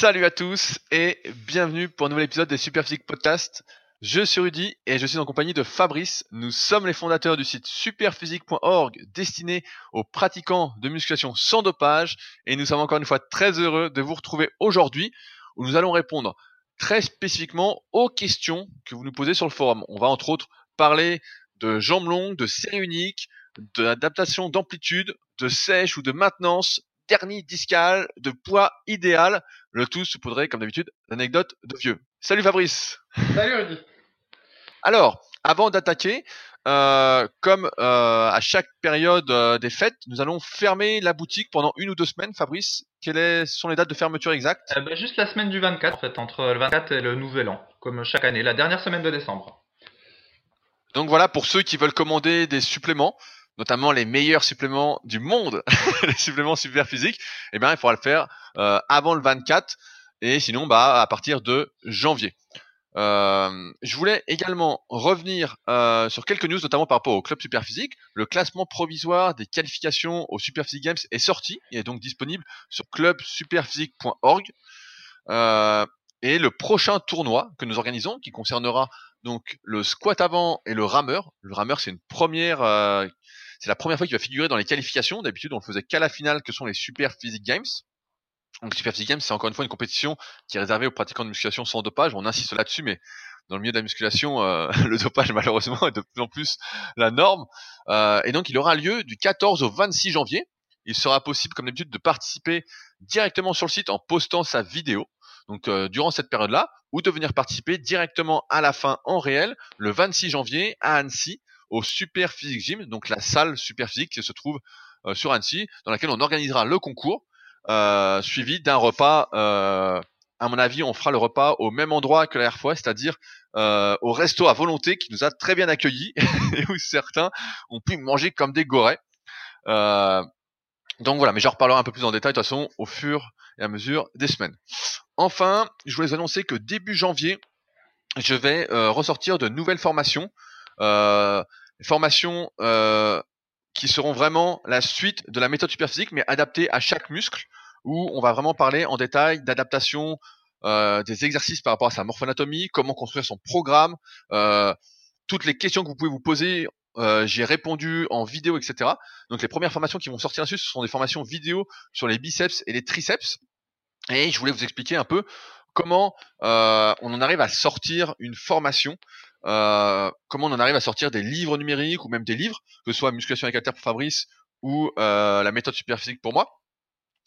Salut à tous et bienvenue pour un nouvel épisode des Superphysique Podcast. Je suis Rudy et je suis en compagnie de Fabrice. Nous sommes les fondateurs du site superphysique.org destiné aux pratiquants de musculation sans dopage et nous sommes encore une fois très heureux de vous retrouver aujourd'hui où nous allons répondre très spécifiquement aux questions que vous nous posez sur le forum. On va entre autres parler de jambes longues, de séries uniques, d'adaptation d'amplitude, de sèche ou de maintenance, dernier discal, de poids idéal, le tout saupoudré comme d'habitude d'anecdotes de vieux. Salut Fabrice Salut Rudy Alors, avant d'attaquer, euh, comme euh, à chaque période euh, des fêtes, nous allons fermer la boutique pendant une ou deux semaines. Fabrice, quelles sont les dates de fermeture exactes? Ben, Juste la semaine du 24, en fait, entre le 24 et le Nouvel An, comme chaque année, la dernière semaine de décembre. Donc voilà, pour ceux qui veulent commander des suppléments, notamment les meilleurs suppléments du monde, les suppléments super physiques, eh bien il faudra le faire euh, avant le 24 et sinon bah à partir de janvier. Euh, je voulais également revenir euh, sur quelques news, notamment par rapport au club Superphysique. Le classement provisoire des qualifications au Superphysique Games est sorti et est donc disponible sur clubsuperphysique.org. Et le prochain tournoi que nous organisons, qui concernera donc le squat avant et le rameur. Le rameur, c'est une première, c'est la première fois qu'il va figurer dans les qualifications. D'habitude, on le faisait qu'à la finale, que sont les Super Physique Games. Donc Super Physique Games, c'est encore une fois une compétition qui est réservée aux pratiquants de musculation sans dopage. On insiste là-dessus, mais dans le milieu de la musculation, euh, le dopage malheureusement est de plus en plus la norme. Euh, et donc il aura lieu du 14 au 26 janvier. Il sera possible, comme d'habitude, de participer directement sur le site en postant sa vidéo. Donc euh, durant cette période-là, ou de venir participer directement à la fin en réel le 26 janvier à Annecy au Super Physique Gym, donc la salle Super Physique qui se trouve euh, sur Annecy, dans laquelle on organisera le concours, euh, suivi d'un repas. Euh, à mon avis, on fera le repas au même endroit que la dernière fois, c'est-à-dire au resto à volonté qui nous a très bien accueillis et où certains ont pu manger comme des. Euh, donc voilà, mais j'en reparlerai un peu plus en détail de toute façon au fur et à mesure des semaines. Enfin, je voulais annoncer que début janvier, je vais ressortir de nouvelles formations, formations euh, qui seront vraiment la suite de la méthode superphysique, mais adaptée à chaque muscle, où on va vraiment parler en détail d'adaptation euh, des exercices par rapport à sa morphoanatomie, comment construire son programme, euh, toutes les questions que vous pouvez vous poser euh, j'ai répondu en vidéo, etc. Donc les premières formations qui vont sortir là-dessus, ce sont des formations vidéo sur les biceps et les triceps. Et je voulais vous expliquer un peu comment euh, on en arrive à sortir une formation, euh, comment on en arrive à sortir des livres numériques ou même des livres, que ce soit Musculation avec Alter pour Fabrice ou euh, la méthode superphysique pour moi.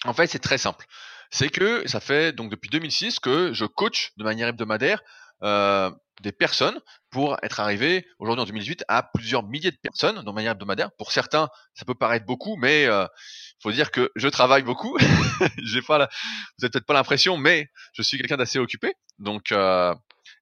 En fait, c'est très simple. C'est que ça fait donc depuis 2006 que je coach de manière hebdomadaire euh, des personnes pour être arrivé aujourd'hui en 2018 à plusieurs milliers de personnes de manière hebdomadaire. Pour certains, ça peut paraître beaucoup, mais euh, faut dire que je travaille beaucoup. Vous avez peut-être pas l'impression, mais je suis quelqu'un d'assez occupé. Donc.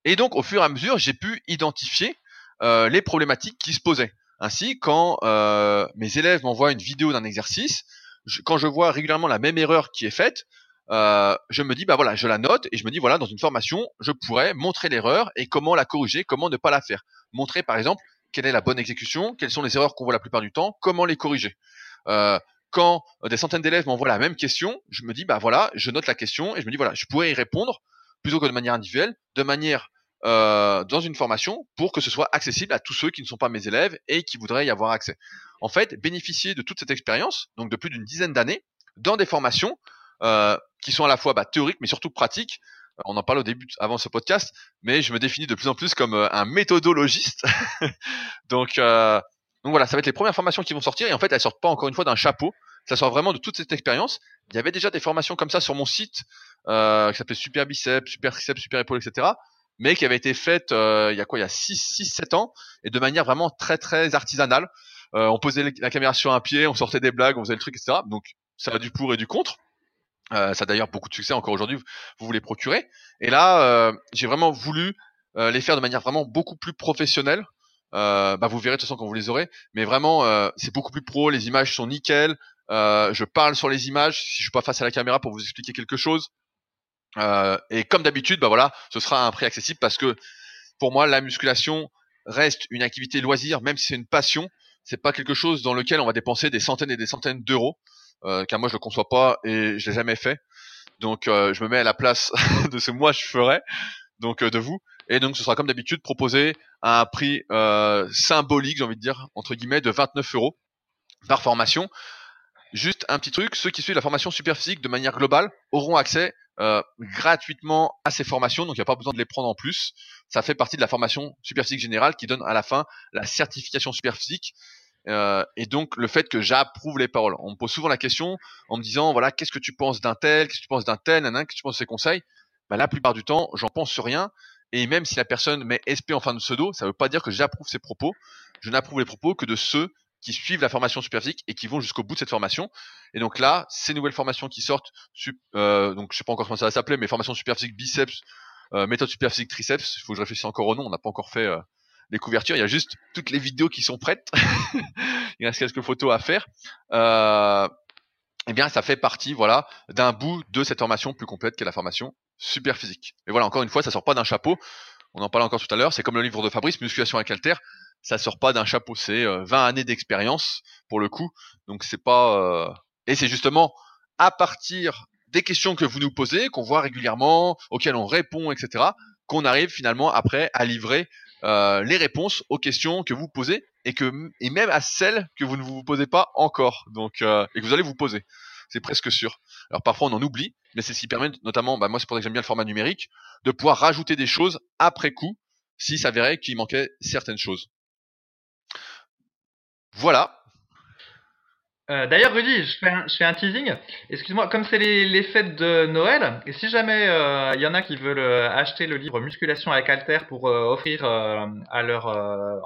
Et donc au fur et à mesure, j'ai pu identifier euh, les problématiques qui se posaient. Ainsi, quand euh, mes élèves m'envoient une vidéo d'un exercice, je, quand je vois régulièrement la même erreur qui est faite, euh, je me dis bah voilà, je la note et je me dis voilà, dans une formation, je pourrais montrer l'erreur et comment la corriger, comment ne pas la faire. Montrer par exemple quelle est la bonne exécution, quelles sont les erreurs qu'on voit la plupart du temps, comment les corriger. Euh, quand des centaines d'élèves m'envoient la même question, je me dis bah voilà, je note la question et je me dis voilà, je pourrais y répondre plutôt que de manière individuelle, de manière euh, dans une formation pour que ce soit accessible à tous ceux qui ne sont pas mes élèves et qui voudraient y avoir accès. En fait, bénéficier de toute cette expérience, donc de plus d'une dizaine d'années, dans des formations euh, qui sont à la fois bah, théoriques mais surtout pratiques. On en parle au début, avant ce podcast, mais je me définis de plus en plus comme euh, un méthodologiste. donc, euh, donc voilà, ça va être les premières formations qui vont sortir et en fait elles sortent pas encore une fois d'un chapeau. Ça sort vraiment de toute cette expérience. Il y avait déjà des formations comme ça sur mon site euh, qui s'appelait Super Biceps, Super Triceps, Super Épaule, etc. Mais qui avait été faite euh, il y a quoi, il y a 6, 6, 7 ans et de manière vraiment très très artisanale. Euh, on posait la caméra sur un pied, on sortait des blagues, on faisait le truc, etc. Donc ça a du pour et du contre. Euh, ça a d'ailleurs beaucoup de succès encore aujourd'hui, vous vous les procurez. Et là, euh, j'ai vraiment voulu euh, les faire de manière vraiment beaucoup plus professionnelle. bah vous verrez de toute façon quand vous les aurez. Mais vraiment, c'est beaucoup plus pro, les images sont nickel. Je parle sur les images si je suis pas face à la caméra pour vous expliquer quelque chose. et comme d'habitude, bah voilà, ce sera un prix accessible parce que pour moi, la musculation reste une activité loisir, même si c'est une passion. C'est pas quelque chose dans lequel on va dépenser des centaines et des centaines d'euros euh, car moi je le conçois pas et je l'ai jamais fait. Donc je me mets à la place de ce moi je ferais, donc de vous. Et donc ce sera comme d'habitude proposé à un prix symbolique, j'ai envie de dire entre guillemets, de 29 euros par formation. Juste un petit truc, ceux qui suivent la formation Superphysique de manière globale auront accès euh, gratuitement à ces formations, donc il n'y a pas besoin de les prendre en plus. Ça fait partie de la formation Superphysique générale qui donne à la fin la certification Superphysique. Euh, et donc le fait que j'approuve les paroles. On me pose souvent la question en me disant voilà qu'est-ce que tu penses d'un tel, qu'est-ce que tu penses d'un tel, qu'est-ce que tu penses de ses conseils? Bah, la plupart du temps j'en pense rien. Et même si la personne met SP en fin de pseudo, ça ne veut pas dire que j'approuve ses propos. Je n'approuve les propos que de ceux qui suivent la formation Superphysique et qui vont jusqu'au bout de cette formation. Et donc là, ces nouvelles formations qui sortent, euh, donc je sais pas encore comment ça va s'appeler, mais formation Superphysique biceps, euh, méthode Superphysique triceps, il faut que je réfléchisse encore au nom, on n'a pas encore fait euh, les couvertures, il y a juste toutes les vidéos qui sont prêtes, il reste quelques photos à faire. Euh, eh bien, ça fait partie, voilà, d'un bout de cette formation plus complète qu'est la formation Superphysique. Et voilà, encore une fois, ça sort pas d'un chapeau. On en parlait encore tout à l'heure, c'est comme le livre de Fabrice, Musculation avec Alter ça sort pas d'un chapeau, c'est 20 euh, années d'expérience pour le coup. Donc c'est pas euh, et c'est justement à partir des questions que vous nous posez, qu'on voit régulièrement, auxquelles on répond, etc., qu'on arrive finalement après à livrer euh, les réponses aux questions que vous posez et que et même à celles que vous ne vous posez pas encore, donc et que vous allez vous poser. C'est presque sûr. Alors parfois on en oublie, mais c'est ce qui permet notamment, bah moi c'est pour ça que j'aime bien le format numérique, de pouvoir rajouter des choses après coup s'il s'avérait qu'il manquait certaines choses. Voilà. Euh, d'ailleurs, Rudy, je fais, un, teasing. Excuse-moi, comme c'est les, fêtes de Noël, et si jamais il euh, y en a qui veulent euh, acheter le livre Musculation avec Alter pour offrir à leurs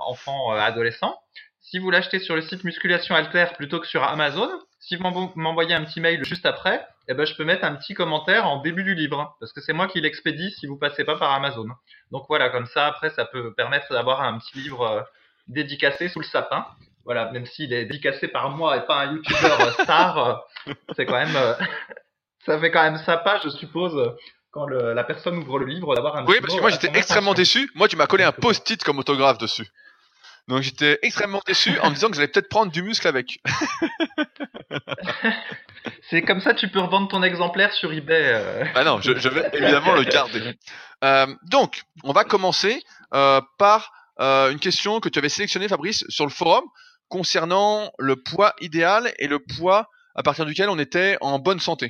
enfants adolescents, si vous l'achetez sur le site Musculation Alter plutôt que sur Amazon, si vous m'envoyez un petit mail juste après, eh ben, je peux mettre un petit commentaire en début du livre, parce que c'est moi qui l'expédie si vous passez pas par Amazon. Donc voilà, comme ça, après, ça peut permettre d'avoir un petit livre dédicacé sous le sapin voilà, même s'il est dédicacé par moi et pas un youtubeur euh, star, euh, c'est quand même, euh, ça fait quand même sympa, je suppose, quand la personne ouvre le livre d'avoir un. Oui, parce que moi j'étais extrêmement déçu. Moi, tu m'as collé un post-it comme autographe dessus. Donc j'étais extrêmement déçu en me disant que j'allais peut-être prendre du muscle avec. c'est comme ça tu peux revendre ton exemplaire sur eBay. Ah non, je, vais évidemment le garder. donc, on va commencer par une question que tu avais sélectionnée, Fabrice, sur le forum concernant le poids idéal et le poids à partir duquel on était en bonne santé.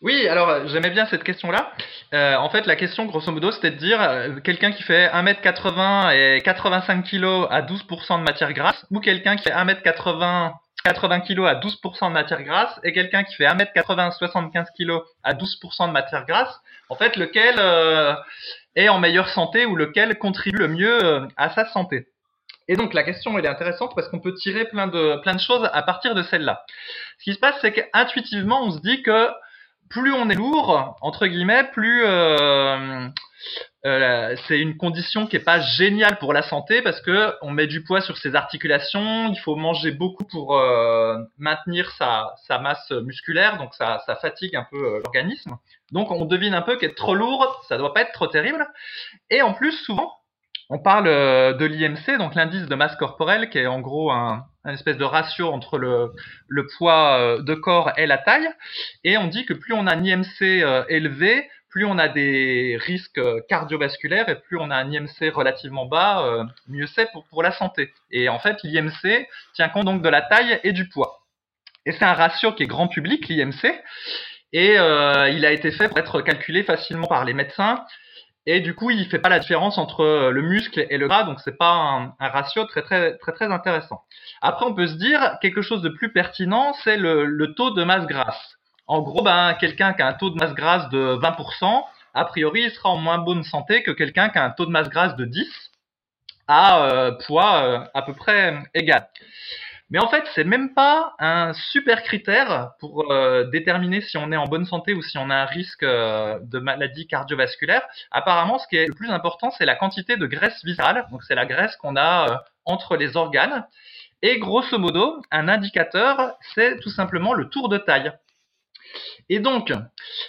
Oui, alors j'aimais bien cette question-là. Euh, en fait, la question, grosso modo, c'était de dire euh, quelqu'un qui fait 1m80 et 85 kg à 12% de matière grasse, ou quelqu'un qui fait 1m80 80 kg à 12% de matière grasse, et quelqu'un qui fait 1m80 75 kg à 12% de matière grasse. En fait, lequel euh, est en meilleure santé ou lequel contribue le mieux à sa santé? Et donc la question elle est intéressante parce qu'on peut tirer plein de plein de choses à partir de celle-là. Ce qui se passe c'est qu'intuitivement on se dit que plus on est lourd entre guillemets, plus euh, euh, c'est une condition qui est pas géniale pour la santé parce que on met du poids sur ses articulations, il faut manger beaucoup pour euh, maintenir sa, sa masse musculaire, donc ça, ça fatigue un peu l'organisme. Donc on devine un peu qu'être trop lourd, ça doit pas être trop terrible. Et en plus souvent on parle euh, de l'IMC, donc l'indice de masse corporelle, qui est en gros un, espèce de ratio entre le, poids euh, de corps et la taille. Et on dit que plus on a un IMC euh, élevé, plus on a des risques cardiovasculaires et plus on a un IMC relativement bas, mieux c'est pour, pour la santé. Et en fait, l'IMC tient compte donc de la taille et du poids. Et c'est un ratio qui est grand public, l'IMC. Et il a été fait pour être calculé facilement par les médecins et du coup, il fait pas la différence entre euh, le muscle et le gras, donc c'est pas un, ratio très très très très intéressant. Après, on peut se dire quelque chose de plus pertinent, c'est le, taux de masse grasse. En gros, ben quelqu'un qui a un taux de masse grasse de 20%, a priori, il sera en moins bonne santé que quelqu'un qui a un taux de masse grasse de 10 à euh, poids euh, à peu près égal. Mais en fait, c'est même pas un super critère pour euh, déterminer si on est en bonne santé ou si on a un risque euh, de maladie cardiovasculaire. Apparemment, ce qui est le plus important, c'est la quantité de graisse viscérale. Donc, c'est la graisse qu'on a euh, entre les organes. Et grosso modo, un indicateur, c'est tout simplement le tour de taille. Et donc,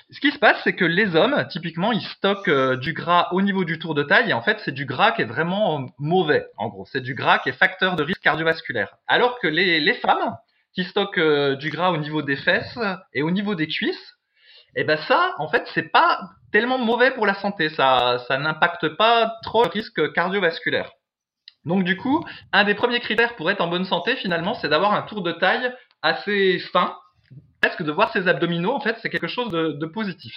ce qui se passe, c'est que les hommes, typiquement, ils stockent euh, du gras au niveau du tour de taille, et en fait, c'est du gras qui est vraiment mauvais, en gros. C'est du gras qui est facteur de risque cardiovasculaire. Alors que les, femmes, qui stocke du gras au niveau des fesses et au niveau des cuisses, et eh ben ça, en fait, c'est pas tellement mauvais pour la santé. Ça, ça n'impacte pas trop le risque cardiovasculaire. Donc du coup, un des premiers critères pour être en bonne santé, finalement, c'est d'avoir un tour de taille assez fin. Presque de voir ses abdominaux, en fait, c'est quelque chose de, positif.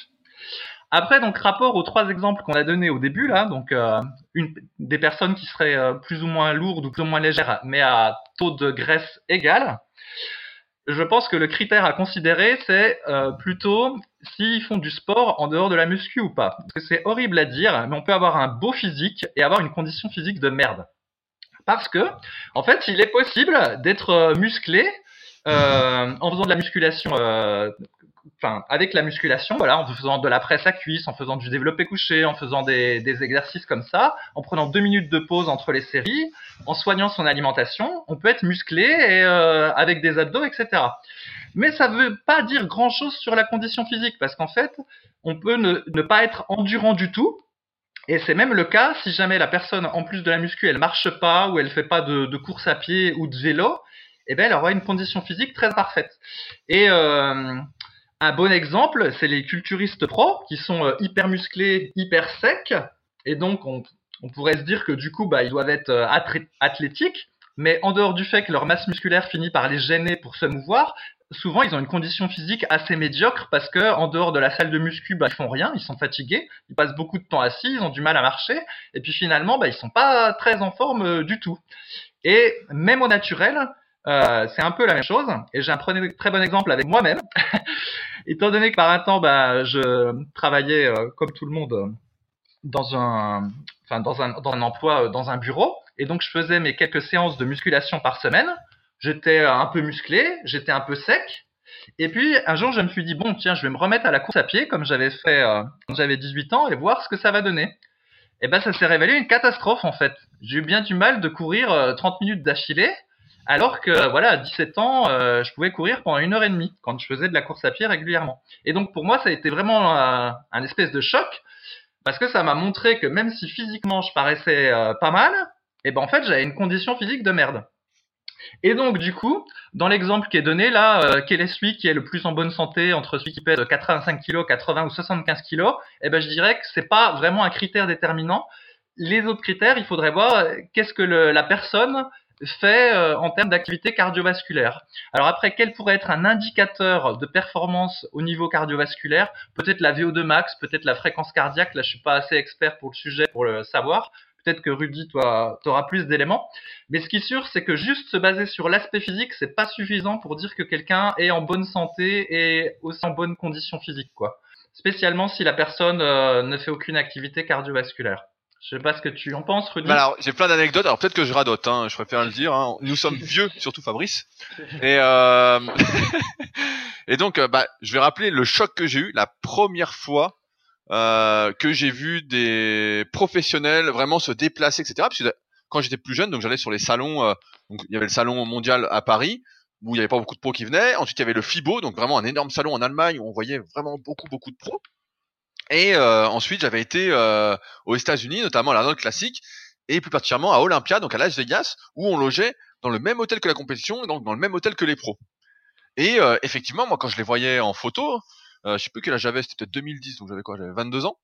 Après, donc rapport aux trois exemples qu'on a donnés au début là, donc euh, des personnes qui seraient euh, plus ou moins lourdes ou plus ou moins légères, mais à taux de graisse égal je pense que le critère à considérer, c'est euh, plutôt s'ils font du sport en dehors de la muscu ou pas. Parce que c'est horrible à dire, mais on peut avoir un beau physique et avoir une condition physique de merde. Parce que, en fait, il est possible d'être euh, musclé en faisant de la musculation enfin, avec la musculation, voilà, en faisant de la presse à cuisse, en faisant du développé couché, en faisant des, des, exercices comme ça, en prenant deux minutes de pause entre les séries, en soignant son alimentation, on peut être musclé et euh, avec des abdos, etc. Mais ça veut pas dire grand chose sur la condition physique, parce qu'en fait, on peut ne, ne pas être endurant du tout, et c'est même le cas si jamais la personne, en plus de la muscu, elle marche pas ou elle fait pas de, de course à pied ou de vélo, eh ben elle aura une condition physique très parfaite. Et euh, un bon exemple, c'est les culturistes pro qui sont euh, hyper musclés, hyper secs, et donc on, pourrait se dire que du coup, bah, ils doivent être euh, athlétiques, mais en dehors du fait que leur masse musculaire finit par les gêner pour se mouvoir, souvent ils ont une condition physique assez médiocre parce que en dehors de la salle de muscu, bah, ils font rien, ils sont fatigués, ils passent beaucoup de temps assis, ils ont du mal à marcher, et puis finalement, bah, ils sont pas très en forme du tout. Et même au naturel, euh, c'est un peu la même chose. Et j'ai un très bon exemple avec moi-même. Étant donné que par un temps, bah, je travaillais euh, comme tout le monde dans un, enfin, dans un, dans un emploi, euh, dans un bureau. Et donc, je faisais mes quelques séances de musculation par semaine. J'étais un peu musclé, j'étais un peu sec. Et puis, un jour, je me suis dit, bon, tiens, je vais me remettre à la course à pied, comme j'avais fait quand j'avais 18 ans, et voir ce que ça va donner. Et ben, ça s'est révélé une catastrophe, en fait. J'ai eu bien du mal de courir 30 minutes d'affilée. Alors que voilà, à 17 ans, euh, je pouvais courir pendant une heure et demie quand je faisais de la course à pied régulièrement. Et donc pour moi, ça a été vraiment un, espèce de choc parce que ça m'a montré que même si physiquement je paraissais euh, pas mal, et eh ben en fait j'avais une condition physique de merde. Et donc du coup, dans l'exemple qui est donné là, euh, quel est celui qui est le plus en bonne santé entre celui qui pèse 85 kg, 80 ou 75 kg Eh ben je dirais que c'est pas vraiment un critère déterminant. Les autres critères, il faudrait voir qu'est-ce que le, la personne fait euh, en termes d'activité cardiovasculaire. Alors après, quel pourrait être un indicateur de performance au niveau cardiovasculaire? Peut-être la VO2 max, peut-être la fréquence cardiaque. Là, je suis pas assez expert pour le sujet pour le savoir. Peut-être que Rudy, toi, auras plus d'éléments. Mais ce qui est sûr, c'est que juste se baser sur l'aspect physique, c'est pas suffisant pour dire que quelqu'un est en bonne santé et aussi en bonne condition physique, quoi. Spécialement si la personne euh, ne fait aucune activité cardiovasculaire. Je sais pas ce que tu en penses, Rudy. Bah alors, j'ai plein d'anecdotes. Alors peut-être que je radote, hein, je préfère le dire. Hein. Nous sommes vieux, surtout Fabrice. Et euh... et donc, euh, bah, je vais rappeler le choc que j'ai eu la première fois euh, que j'ai vu des professionnels vraiment se déplacer, etc. Parce que quand j'étais plus jeune, donc j'allais sur les salons. Euh, donc il y avait le salon mondial à Paris où il y avait pas beaucoup de pros qui venaient. Ensuite, il y avait le FIBO, donc vraiment un énorme salon en Allemagne où on voyait vraiment beaucoup beaucoup de pros. Et euh, ensuite, j'avais été euh, aux États-Unis, notamment à l'Arnold Classic, et plus particulièrement à Olympia, donc à Las Vegas, où on logeait dans le même hôtel que la compétition, donc dans le même hôtel que les pros. Et euh, effectivement, moi, quand je les voyais en photo, je sais plus quel âge j'avais, c'était peut-être 2010, donc j'avais quoi J'avais 22 ans.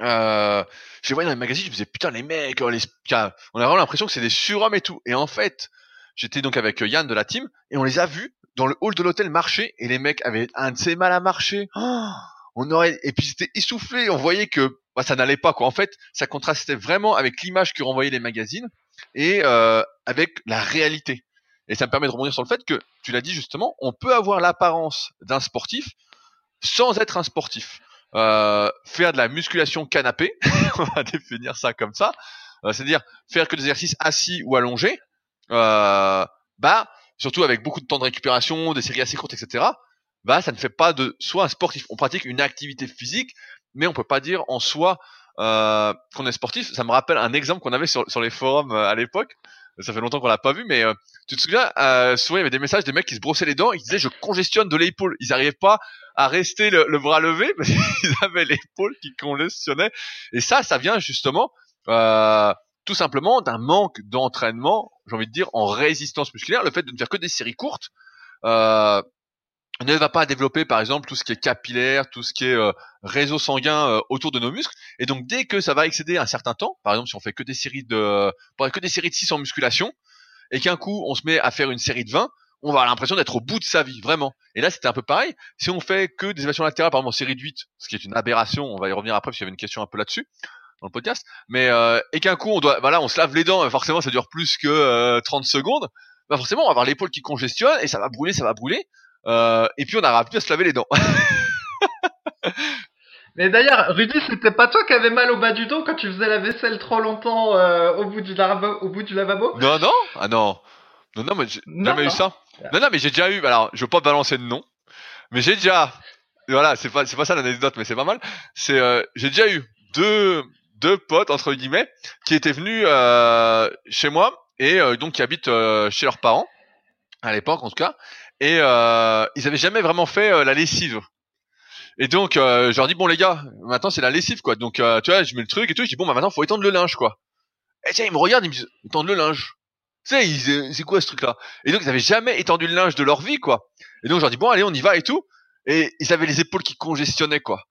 je les voyais dans les magazines, je me disais putain les mecs, on, a vraiment l'impression que c'est des surhommes et tout. Et en fait, j'étais donc avec Yann de la team et on les a vus dans le hall de l'hôtel marcher et les mecs avaient un de ces mal à marcher. Oh on aurait et puis c'était essoufflé, on voyait que bah, ça n'allait pas quoi. En fait, ça contrastait vraiment avec l'image que renvoyaient les magazines et euh, avec la réalité. Et ça me permet de rebondir sur le fait que tu l'as dit justement, on peut avoir l'apparence d'un sportif sans être un sportif. Euh, faire de la musculation canapé, on va définir ça comme ça, euh, c'est-à-dire faire que des exercices assis ou allongés, bah surtout avec beaucoup de temps de récupération, des séries assez courtes, etc bah ça ne fait pas de soi un sportif. On pratique une activité physique, mais on peut pas dire en soi euh, qu'on est sportif. Ça me rappelle un exemple qu'on avait sur, sur les forums euh, à l'époque. Ça fait longtemps qu'on l'a pas vu, mais euh, tu te souviens, euh, souvent il y avait des messages des mecs qui se brossaient les dents, ils disaient je congestionne de l'épaule. Ils n'arrivaient pas à rester le, bras levé, mais ils avaient l'épaule qui congestionnait. Et ça, ça vient justement euh, tout simplement d'un manque d'entraînement, j'ai envie de dire, en résistance musculaire, le fait de ne faire que des séries courtes, euh, ne va pas développer par exemple tout ce qui est capillaire, tout ce qui est euh, réseau sanguin euh, autour de nos muscles. Et donc dès que ça va excéder un certain temps, par exemple si on fait que des séries de que des séries de 6 en musculation et qu'un coup on se met à faire une série de 20, on va avoir l'impression d'être au bout de sa vie, vraiment. Et là c'était un peu pareil. Si on fait que des élévations latérales par exemple en série de 8, ce qui est une aberration, on va y revenir après parce qu'il y avait une question un peu là-dessus dans le podcast, mais euh, et qu'un coup on doit voilà, on se lave les dents, forcément ça dure plus que 30 secondes. Bah forcément on va avoir l'épaule qui congestionne et ça va brûler, ça va brûler. Euh, et puis on n'aura plus à se laver les dents. Mais d'ailleurs, Rudy, c'était pas toi qui avais mal au bas du dos quand tu faisais la vaisselle trop longtemps euh, au, bout du lavabo, au bout du lavabo? Non, non, ah non. Non, non, mais j'ai jamais eu ça. Non, non, mais j'ai déjà eu, alors, je veux pas balancer de nom, mais j'ai déjà, voilà, c'est pas, c'est pas ça l'anecdote, mais c'est pas mal. C'est, euh, j'ai déjà eu deux, deux potes, entre guillemets, qui étaient venus euh, chez moi, et donc qui habitent chez leurs parents, à l'époque en tout cas, et euh, ils avaient jamais vraiment fait euh, la lessive. Et donc euh, je leur dis bon les gars, maintenant c'est la lessive quoi. Donc euh, tu vois, je mets le truc et tout, je dis bon bah maintenant faut étendre le linge quoi. Et tiens, ils me regardent, ils me disent étendre le linge. Tu sais, c'est quoi ce truc là Et donc ils avaient jamais étendu le linge de leur vie quoi. Et donc je leur dis bon allez on y va et tout. Et ils avaient les épaules qui congestionnaient quoi.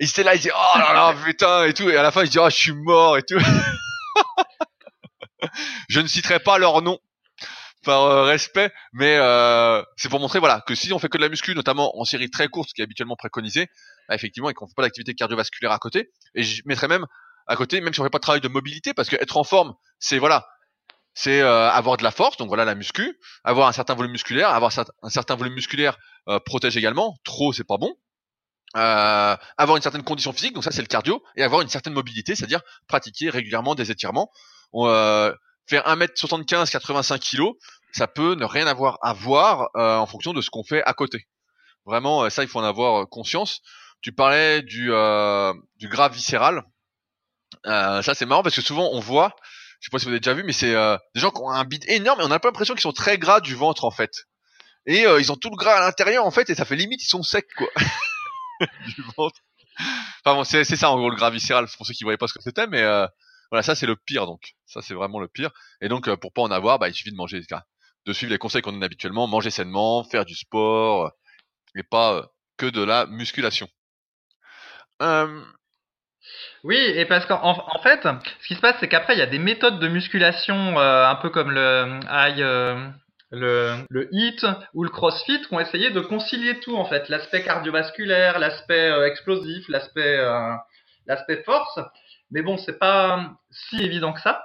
Et ils étaient là, ils disaient oh là là putain et tout. Et à la fin ils disaient oh je suis mort et tout. je ne citerai pas leur nom par euh, respect, mais euh, c'est pour montrer voilà que si on fait que de la muscu, notamment en série très courte, qui est habituellement préconisé, bah, effectivement, et qu'on fait pas d'activité cardiovasculaire à côté, et je mettrais même à côté, même si on fait pas de travail de mobilité, parce que être en forme, c'est voilà, c'est euh, avoir de la force, donc voilà la muscu, avoir un certain volume musculaire, avoir un certain volume musculaire protège également, trop c'est pas bon. avoir une certaine condition physique, donc ça c'est le cardio, et avoir une certaine mobilité, c'est-à-dire pratiquer régulièrement des étirements. On, faire 1m75, 85 kg, ça peut ne rien avoir à voir euh, en fonction de ce qu'on fait à côté. Vraiment, euh, ça, il faut en avoir euh, conscience. Tu parlais du, du gras viscéral. ça, c'est marrant parce que souvent, on voit, je sais pas si vous avez déjà vu, mais c'est des gens qui ont un bide énorme et on a pas l'impression qu'ils sont très gras du ventre, en fait. Et ils ont tout le gras à l'intérieur, en fait, et ça fait limite, ils sont secs, quoi. du ventre. Enfin bon, c'est ça, en gros, le gras viscéral, pour ceux qui voyaient pas ce que c'était, mais voilà, ça, c'est le pire, donc. Ça, c'est vraiment le pire. Et donc, pour pas en avoir, bah, il suffit de manger de suivre les conseils qu'on donne habituellement, manger sainement, faire du sport, euh, et pas euh, que de la musculation. Oui, et parce qu'en en fait, ce qui se passe, c'est qu'après, il y a des méthodes de musculation, euh, un peu comme le le, le HIIT ou le CrossFit, qui ont essayé de concilier tout, en fait. L'aspect cardiovasculaire, l'aspect explosif, l'aspect l'aspect force. Mais bon, c'est pas si évident que ça.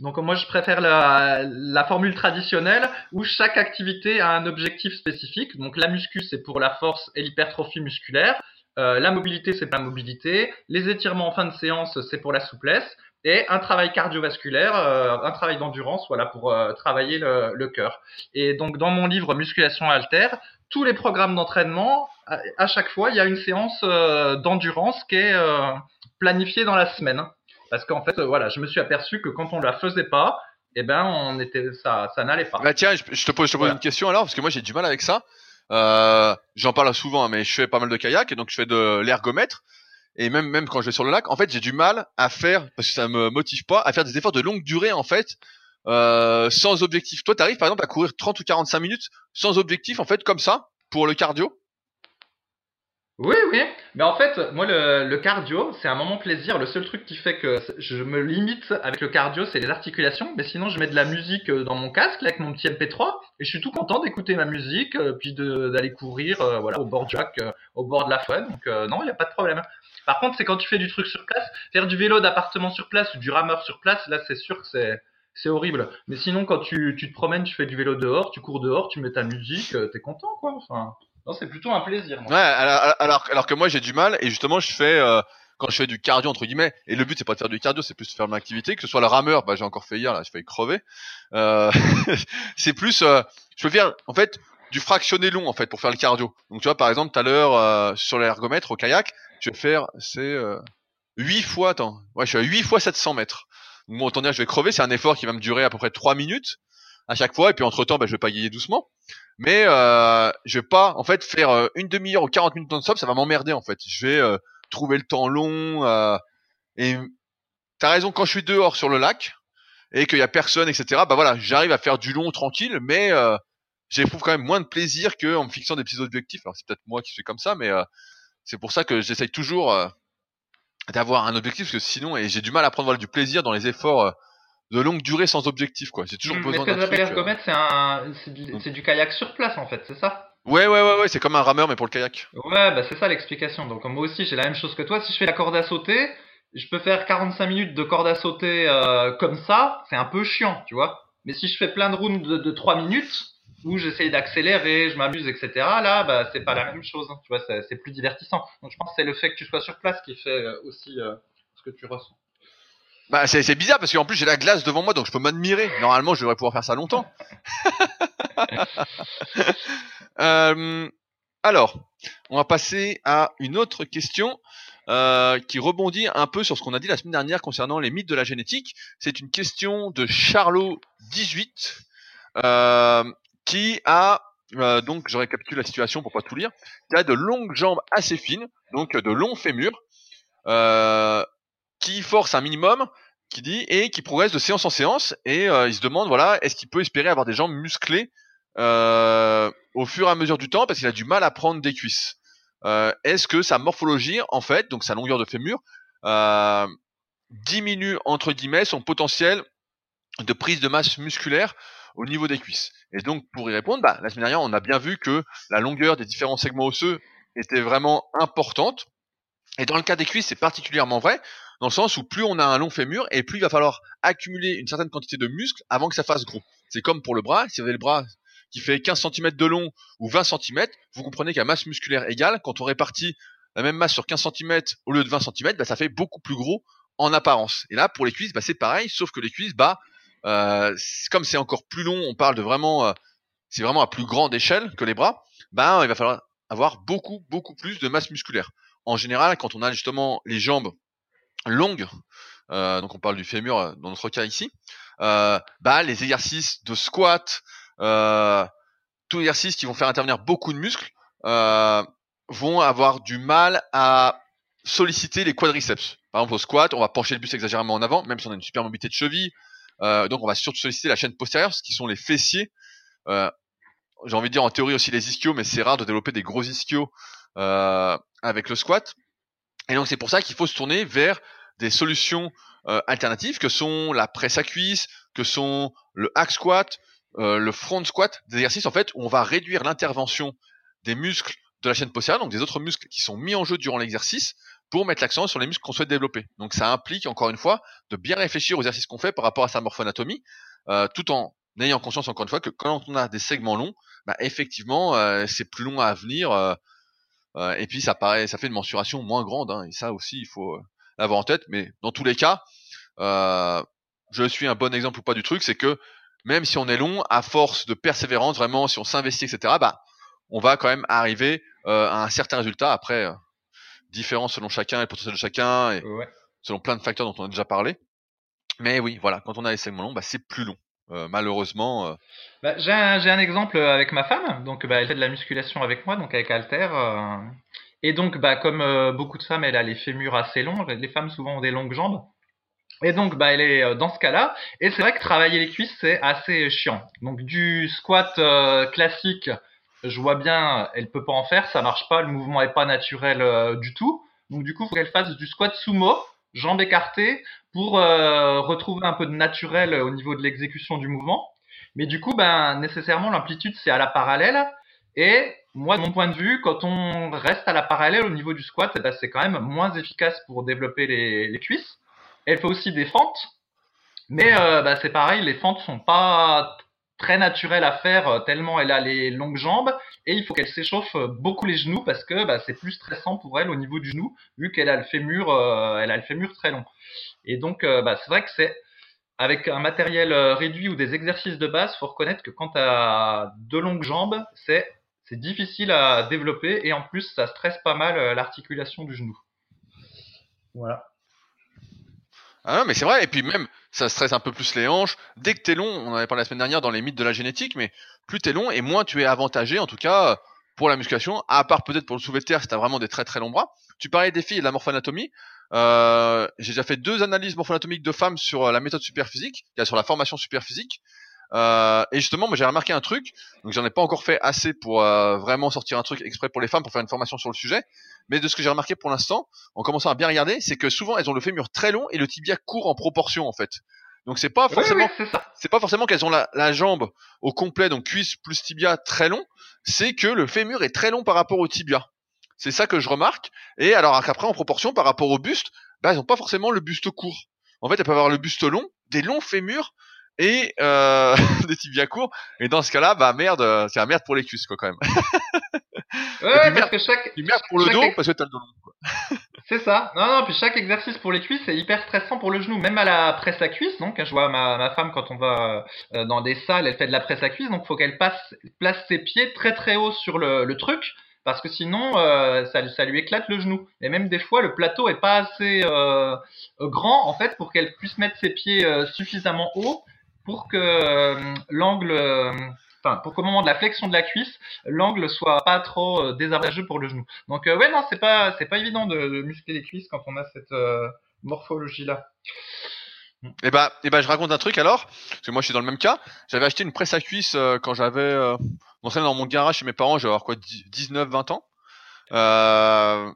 Donc moi je préfère la, la, formule traditionnelle où chaque activité a un objectif spécifique. Donc la muscu c'est pour la force et l'hypertrophie musculaire, euh, la mobilité c'est pour la mobilité, les étirements en fin de séance c'est pour la souplesse et un travail cardiovasculaire, euh, un travail d'endurance, voilà pour euh, travailler le, le, cœur. Et donc dans mon livre Musculation Alter, tous les programmes d'entraînement, à, chaque fois il y a une séance d'endurance qui est planifiée dans la semaine. Parce qu'en fait, euh, voilà, je me suis aperçu que quand on la faisait pas, eh ben, on était, ça, ça n'allait pas. Bah tiens, je, te pose, je te pose une question alors, parce que moi j'ai du mal avec ça. Euh, J'en parle souvent, hein, mais je fais pas mal de kayak et donc je fais de l'ergomètre. Et même, même quand je vais sur le lac, en fait, j'ai du mal à faire, parce que ça me motive pas, à faire des efforts de longue durée, en fait, euh, sans objectif. Toi, t'arrives, par exemple, à courir 30 ou 45 minutes sans objectif, en fait, comme ça, pour le cardio? Oui, oui. Mais en fait, moi, le, cardio, c'est un moment plaisir. Le seul truc qui fait que je me limite avec le cardio, c'est les articulations. Mais sinon, je mets de la musique euh, dans mon casque avec mon petit MP3 et je suis tout content d'écouter ma musique, euh, puis d'aller courir, voilà, au bord du lac, au bord de la forêt. Donc non, il n'y a pas de problème. Par contre, c'est quand tu fais du truc sur place, faire du vélo d'appartement sur place ou du rameur sur place, là, c'est sûr que c'est c'est horrible. Mais sinon, quand tu, tu te promènes, tu fais du vélo dehors, tu cours dehors, tu mets ta musique, t'es content, quoi. Enfin. Non, c'est plutôt un plaisir. Ouais, alors, alors, que moi j'ai du mal et justement je fais euh, quand je fais du cardio entre guillemets et le but c'est pas de faire du cardio, c'est plus de faire une activité, que ce soit le rameur, bah j'ai encore fait hier là, je fais crever. Euh, c'est plus, euh, je peux faire en fait du fractionné long en fait pour faire le cardio. Donc tu vois par exemple tout à l'heure euh, sur l'ergomètre au kayak, je vais faire c'est 8 fois attends, ouais je suis à 8 fois 700 mètres. Autant dire je vais crever, c'est un effort qui va me durer à peu près 3 minutes à chaque fois et puis entre temps bah, je vais pas pagayer doucement mais euh, je vais pas en fait faire euh, une demi-heure ou 40 minutes non-stop, ça va m'emmerder en fait. Je vais euh, trouver le temps long euh, et t'as raison quand je suis dehors sur le lac et qu'il y a personne, etc. Bah voilà, j'arrive à faire du long tranquille, mais euh, j'éprouve quand même moins de plaisir que en me fixant des petits objectifs. Alors c'est peut-être moi qui suis comme ça, mais c'est pour ça que j'essaye toujours d'avoir un objectif, parce que sinon, et j'ai du mal à prendre du plaisir dans les efforts de longue durée sans objectif, quoi. J'ai toujours Mmh, besoin Mais ce que euh, c'est un, c'est du, c'est du kayak sur place en fait, c'est ça? Ouais, ouais, ouais, ouais, c'est comme un rameur, mais pour le kayak. Ouais, bah c'est ça l'explication. Donc moi aussi j'ai la même chose que toi. Si je fais la corde à sauter, je peux faire 45 minutes de corde à sauter euh, comme ça, c'est un peu chiant, tu vois. Mais si je fais plein de rounds de, de 3 minutes, où j'essaye d'accélérer, je m'amuse, etc., là, bah c'est pas la même chose, hein, tu vois, c'est plus divertissant. Donc je pense que c'est le fait que tu sois sur place qui fait euh, aussi euh, ce que tu ressens. Bah, c'est, c'est bizarre parce qu'en plus j'ai la glace devant moi, donc je peux m'admirer. Normalement, je devrais pouvoir faire ça longtemps. Euh, alors, on va passer à une autre question euh, qui rebondit un peu sur ce qu'on a dit la semaine dernière concernant les mythes de la génétique. C'est une question de Charlot 18 euh, qui a euh, donc je récapitule la situation pour pas tout lire, qui a de longues jambes assez fines, donc de longs fémurs, euh, qui force un minimum, qui dit et qui progresse de séance en séance et euh, il se demande voilà est-ce qu'il peut espérer avoir des jambes musclées au fur et à mesure du temps parce qu'il a du mal à prendre des cuisses. Est-ce que sa morphologie en fait donc sa longueur de fémur diminue entre guillemets son potentiel de prise de masse musculaire au niveau des cuisses. Et donc pour y répondre, bah, la semaine dernière on a bien vu que la longueur des différents segments osseux était vraiment importante. Et dans le cas des cuisses, c'est particulièrement vrai, dans le sens où plus on a un long fémur, et plus il va falloir accumuler une certaine quantité de muscles avant que ça fasse gros. C'est comme pour le bras, si vous avez le bras qui fait 15 cm de long ou 20 cm, vous comprenez qu'à masse musculaire égale, quand on répartit la même masse sur 15 cm au lieu de 20 cm, bah, ça fait beaucoup plus gros en apparence. Et là, pour les cuisses, bah, c'est pareil, sauf que les cuisses, bah, euh, comme c'est encore plus long, on parle de vraiment, euh, c'est vraiment à plus grande échelle que les bras, bah, il va falloir avoir beaucoup, beaucoup plus de masse musculaire. En général, quand on a justement les jambes longues, euh, donc on parle du fémur dans notre cas ici, bah, les exercices de squat, tous les exercices qui vont faire intervenir beaucoup de muscles, vont avoir du mal à solliciter les quadriceps. Par exemple, au squat, on va pencher le buste exagérément en avant, même si on a une super mobilité de cheville. Euh, donc, on va surtout solliciter la chaîne postérieure, ce qui sont les fessiers. Euh, J'ai envie de dire en théorie aussi les ischios, mais c'est rare de développer des gros ischios euh, avec le squat. Et donc, c'est pour ça qu'il faut se tourner vers des solutions alternatives que sont la presse à cuisse, que sont le hack squat, le front squat, des exercices en fait où on va réduire l'intervention des muscles de la chaîne postérieure, donc des autres muscles qui sont mis en jeu durant l'exercice, pour mettre l'accent sur les muscles qu'on souhaite développer. Donc ça implique encore une fois de bien réfléchir aux exercices qu'on fait par rapport à sa morphoanatomie, euh, tout en ayant conscience encore une fois que quand on a des segments longs, bah, effectivement euh, c'est plus long à venir, euh, euh, et puis ça paraît, ça fait une mensuration moins grande, hein, et ça aussi il faut l'avoir en tête. Mais dans tous les cas, je suis un bon exemple ou pas du truc, c'est que même si on est long, à force de persévérance, vraiment, si on s'investit, etc., bah, on va quand même arriver à un certain résultat. Après, euh, différent selon chacun et le potentiel de chacun, et Ouais. selon plein de facteurs dont on a déjà parlé. Mais oui, voilà, quand on a les segments longs, bah, c'est plus long. Euh, malheureusement, euh, Bah, j'ai un, j'ai un exemple avec ma femme. Donc, bah, elle fait de la musculation avec moi, donc avec Alter. euh, et donc, bah, comme euh, beaucoup de femmes, elle a les fémurs assez longs. Les femmes souvent ont des longues jambes. Et donc, bah, elle est euh, dans ce cas-là. Et c'est vrai que travailler les cuisses, c'est assez chiant. Donc, du squat euh, classique, je vois bien, elle peut pas en faire, ça marche pas, le mouvement est pas naturel euh, du tout. Donc, du coup, faut qu'elle fasse du squat sumo, jambes écartées, pour euh, retrouver un peu de naturel au niveau de l'exécution du mouvement. Mais du coup, ben, nécessairement, l'amplitude, c'est à la parallèle. Et moi, de mon point de vue, quand on reste à la parallèle au niveau du squat, eh ben, c'est quand même moins efficace pour développer les, les cuisses. Elle fait aussi des fentes. Mais euh, bah, c'est pareil, les fentes sont pas très naturelles à faire euh, tellement elle a les longues jambes et il faut qu'elle s'échauffe euh, beaucoup les genoux parce que bah, c'est plus stressant pour elle au niveau du genou vu qu'elle a le fémur, euh, elle a le fémur très long. Et donc euh, bah, c'est vrai que c'est avec un matériel réduit ou des exercices de base, faut reconnaître que quand tu as de longues jambes, c'est c'est difficile à développer et en plus ça stresse pas mal l'articulation du genou. Voilà. Ah non, mais c'est vrai, et puis même, ça stresse un peu plus les hanches. Dès que t'es long, on en avait parlé la semaine dernière dans les mythes de la génétique, mais plus t'es long et moins tu es avantagé, en tout cas, pour la musculation, à part peut-être pour le soulevé de terre si t'as vraiment des très très longs bras. Tu parlais des filles et de la morphoanatomie. Euh, j'ai déjà fait deux analyses morphoanatomiques de femmes sur euh, la méthode superphysique, sur la formation superphysique. Euh, et justement, moi j'ai remarqué un truc, donc j'en ai pas encore fait assez pour euh, vraiment sortir un truc exprès pour les femmes, pour faire une formation sur le sujet, mais de ce que j'ai remarqué pour l'instant, en commençant à bien regarder, c'est que souvent elles ont le fémur très long et le tibia court en proportion en fait. Donc c'est pas forcément, c'est pas forcément qu'elles ont la, la, jambe au complet, donc cuisse plus tibia très long, c'est que le fémur est très long par rapport au tibia. C'est ça que je remarque. Et alors qu'après en proportion par rapport au buste, bah elles ont pas forcément le buste court. En fait, elles peuvent avoir le buste long, des longs fémurs et euh, des tibias courts. Et dans ce cas-là, bah merde, euh, c'est un merde pour les cuisses quoi quand même. ouais, parce que chaque. merde pour le dos parce que t'as le dos long. c'est ça. Non, non, puis chaque exercice pour les cuisses c'est hyper stressant pour le genou, même à la presse à cuisse. Donc, je vois ma, ma femme quand on va euh, dans des salles, elle fait de la presse à cuisse, donc faut qu'elle passe place ses pieds très très haut sur le, le truc parce que sinon euh, ça, ça, lui éclate le genou. Et même des fois, le plateau est pas assez grand en fait pour qu'elle puisse mettre ses pieds suffisamment haut pour que euh, l'angle, euh, enfin pour qu'au moment de la flexion de la cuisse, l'angle soit pas trop euh, désavantageux pour le genou. Donc ouais non, c'est pas c'est pas évident de, muscler les cuisses quand on a cette morphologie là. Et eh bah, et eh bah, je raconte un truc alors, parce que moi je suis dans le même cas. J'avais acheté une presse à cuisse quand j'avais euh, dans mon garage chez mes parents, j'avais quoi 19-20 ans. Euh,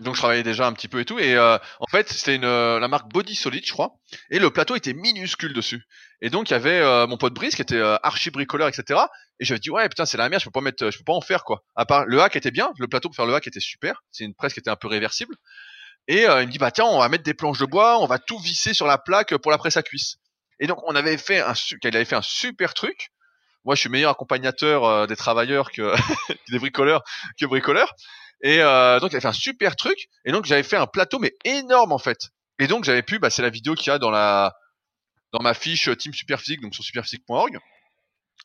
donc je travaillais déjà un petit peu et tout. Et euh, en fait c'était une euh, la marque Body Solid je crois. Et le plateau était minuscule dessus. Et donc il y avait euh, mon pote Brice qui était euh, archi bricoleur etc et me dit ouais putain c'est la merde je peux pas mettre je peux pas en faire quoi. À part le hack était bien le plateau pour faire le hack était super. C'est une presse qui était un peu réversible. Et il me dit bah tiens on va mettre des planches de bois on va tout visser sur la plaque pour la presse à cuisse et donc on avait fait un il avait fait un super truc. Moi je suis meilleur accompagnateur des travailleurs que des bricoleurs que bricoleur et euh, donc, il avait fait un super truc. Et donc, j'avais fait un plateau, mais énorme en fait. Et donc, j'avais pu, bah, c'est la vidéo qu'il y a dans la dans ma fiche Team Superphysique, donc sur superphysique.org,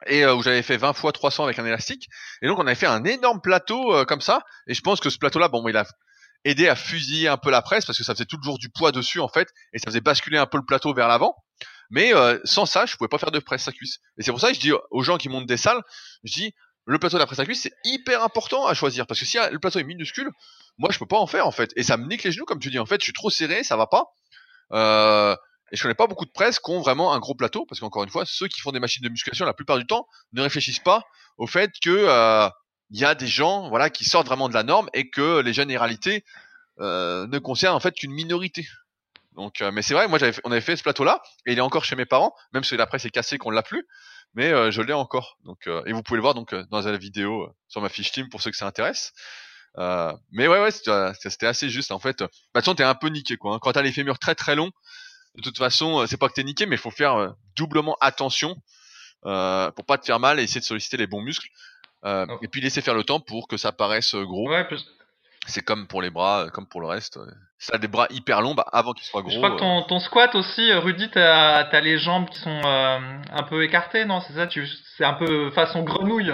et euh, où j'avais fait 20 fois 300 avec un élastique. Et donc, on avait fait un énorme plateau euh, comme ça. Et je pense que ce plateau-là, bon, il a aidé à fusiller un peu la presse parce que ça faisait toujours du poids dessus en fait, et ça faisait basculer un peu le plateau vers l'avant. Mais euh, sans ça, je pouvais pas faire de presse à cuisse. Et c'est pour ça que je dis aux gens qui montent des salles, je dis le plateau d'après cuisse, c'est hyper important à choisir parce que si le plateau est minuscule, moi je peux pas en faire en fait et ça me nique les genoux comme tu dis en fait, je suis trop serré, ça va pas. Euh, et je connais pas beaucoup de presse qui ont vraiment un gros plateau parce qu'encore une fois, ceux qui font des machines de musculation la plupart du temps ne réfléchissent pas au fait que euh, il y a des gens voilà qui sortent vraiment de la norme et que les généralités euh, ne concernent en fait qu'une minorité. Donc, euh, mais c'est vrai, moi j'avais, on avait fait ce plateau-là et il est encore chez mes parents, même si la presse est cassée qu'on l'a plus mais euh, je l'ai encore. Donc, euh, et vous pouvez le voir donc euh, dans la vidéo sur ma fiche team pour ceux que ça intéresse. mais ouais, ouais, c'était assez juste en fait. Bah, tu t'es un peu niqué quoi. Hein. Quand t'as les fémurs très très longs, de toute façon, c'est pas que t'es niqué, mais il faut faire doublement attention euh, pour pas te faire mal et essayer de solliciter les bons muscles. Euh, Et puis laisser faire le temps pour que ça paraisse gros. Ouais, c'est comme pour les bras, comme pour le reste. Ça a des bras hyper longs, bah, avant qu'ils soient gros. Je crois que ton, ton squat aussi, euh, Rudy, t'as as les jambes qui sont euh, un peu écartées, non? C'est ça tu, C'est un peu façon grenouille.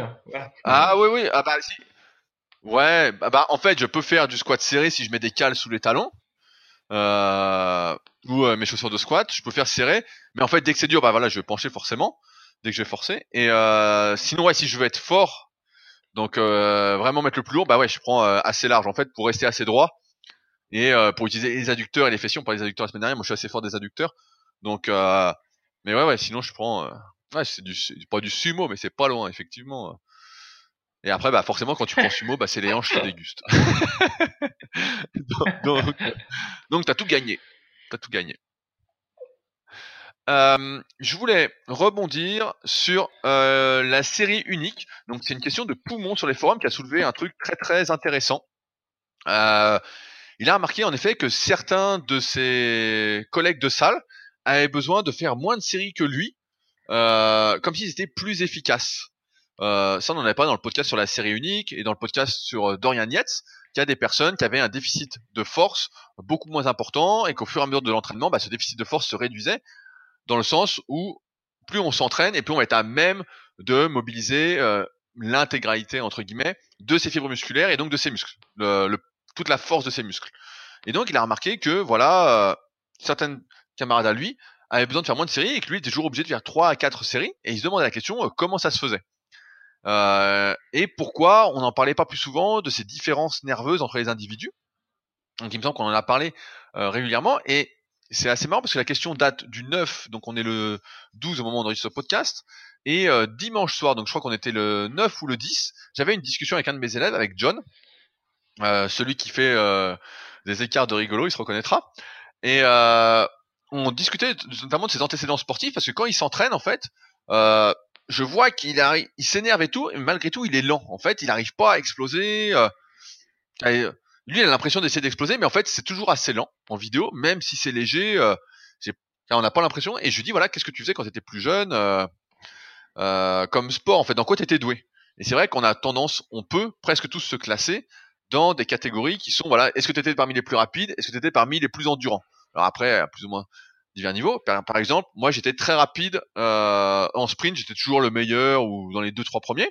Ah oui, oui. Ah bah si. Ouais, bah, bah, en fait, je peux faire du squat serré si je mets des cales sous les talons. Euh, ou mes chaussures de squat, je peux faire serré. Mais en fait, dès que c'est dur, bah voilà, je vais pencher forcément. Dès que je vais forcer. Et sinon, ouais, si je veux être fort, donc euh, vraiment mettre le plus lourd, bah ouais, je prends euh, assez large en fait pour rester assez droit et euh, pour utiliser les adducteurs et les fessiers. On parlait des adducteurs la semaine moi je suis assez fort des adducteurs. Donc mais ouais ouais, sinon je prends ouais, c'est du pas du sumo mais c'est pas loin effectivement. Et après bah forcément quand tu prends sumo, bah c'est les hanches qui dégustent. donc donc, donc t'as tout gagné. T'as tout gagné. Euh, je voulais rebondir sur euh, la série unique. Donc c'est une question de Poumon sur les forums qui a soulevé un truc très très intéressant. Euh, il a remarqué en effet que certains de ses collègues de salle avaient besoin de faire moins de séries que lui, euh, comme s'ils étaient plus efficaces. Euh, ça, on n'en avait pas dans le podcast sur la série unique et dans le podcast sur Dorian Yates, qu'il y a des personnes qui avaient un déficit de force beaucoup moins important et qu'au fur et à mesure de l'entraînement, bah, ce déficit de force se réduisait dans le sens où plus on s'entraîne et plus on est à même de mobiliser euh, l'intégralité entre guillemets de ses fibres musculaires et donc de ses muscles, le, toute la force de ses muscles. Et donc il a remarqué que voilà, euh, certaines camarades à lui avaient besoin de faire moins de séries et que lui était toujours obligé de faire 3 à 4 séries et il se demandait la question euh, comment ça se faisait. et pourquoi on n'en parlait pas plus souvent de ces différences nerveuses entre les individus. Donc il me semble qu'on en a parlé régulièrement et c'est assez marrant parce que la question date du 9, donc on est le 12 au moment où on enregistre ce podcast, Et euh, dimanche soir, donc je crois qu'on était le 9 ou le 10, j'avais une discussion avec un de mes élèves, avec John, euh, celui qui fait euh, des écarts de rigolo, il se reconnaîtra. Et on discutait notamment de ses antécédents sportifs, parce que quand il s'entraîne, en fait, je vois qu'il il s'énerve et tout, et malgré tout, il est lent. En fait, il n'arrive pas à exploser. Lui, il a l'impression d'essayer d'exploser, mais en fait, c'est toujours assez lent en vidéo, même si c'est léger. on n'a pas l'impression. Et je lui dis, voilà, qu'est-ce que tu faisais quand tu étais plus jeune euh, comme sport en fait, dans quoi tu étais doué? Et c'est vrai qu'on a tendance, on peut presque tous se classer dans des catégories qui sont voilà, est-ce que tu étais parmi les plus rapides, est-ce que tu étais parmi les plus endurants? Alors après, à plus ou moins divers niveaux. Par, exemple, moi j'étais très rapide euh, en sprint, j'étais toujours le meilleur ou dans les deux trois premiers.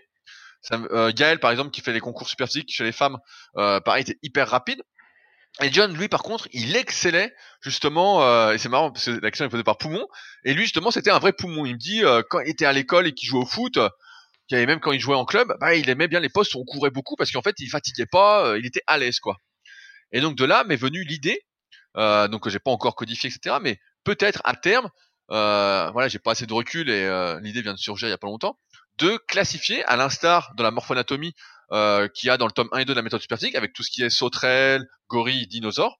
Ça, euh, Gaël par exemple qui fait les concours super physiques chez les femmes, euh, pareil était hyper rapide. Et John, lui, par contre, il excellait justement, euh, et c'est marrant parce que la question est posée par poumon. Et lui, justement, c'était un vrai poumon. Il me dit euh, quand il était à l'école et qu'il jouait au foot, euh, qu'il avait même quand il jouait en club, bah, il aimait bien les postes où on courait beaucoup parce qu'en fait, il fatiguait pas, euh, il était à l'aise, quoi. Et donc de là m'est venue l'idée, donc que j'ai pas encore codifié, etc. Mais peut-être à terme, voilà, j'ai pas assez de recul et l'idée vient de surgir il y a pas longtemps, de classifier, à l'instar de la morphonatomie euh, qu'il y a dans le tome 1 et 2 de la méthode superphysique, avec tout ce qui est sauterelle, gorille, dinosaure,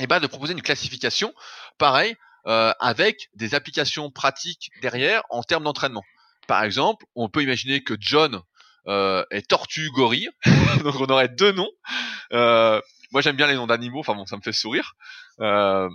et ben de proposer une classification, pareil, euh, avec des applications pratiques derrière en termes d'entraînement. Par exemple, on peut imaginer que John euh, est tortue gorille, donc on aurait deux noms. Euh, moi j'aime bien les noms d'animaux, enfin bon, ça me fait sourire. Euh,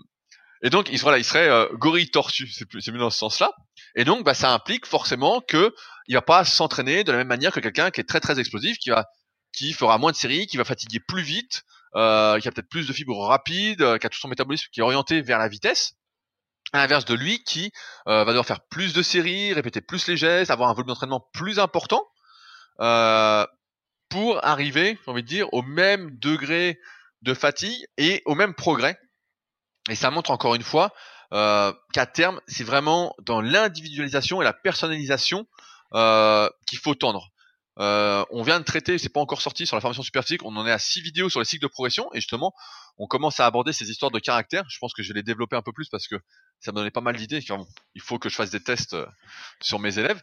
et donc, il, voilà, il serait euh, gorille tortue, c'est mieux dans ce sens-là. Et donc, bah, ça implique forcément que il va pas s'entraîner de la même manière que quelqu'un qui est très très explosif, qui va, qui fera moins de séries, qui va fatiguer plus vite, euh, qui a peut-être plus de fibres rapides, euh, qui a tout son métabolisme qui est orienté vers la vitesse. À l'inverse de lui, qui euh, va devoir faire plus de séries, répéter plus les gestes, avoir un volume d'entraînement plus important, euh, pour arriver, j'ai envie de dire, au même degré de fatigue et au même progrès et ça montre encore une fois euh, qu'à terme, c'est vraiment dans l'individualisation et la personnalisation euh, qu'il faut tendre. Euh, on vient de traiter, c'est pas encore sorti sur la formation superphysique, on en est à six vidéos sur les cycles de progression et justement, on commence à aborder ces histoires de caractère. Je pense que je vais les développer un peu plus parce que ça me donnait pas mal d'idées. il faut que je fasse des tests euh, sur mes élèves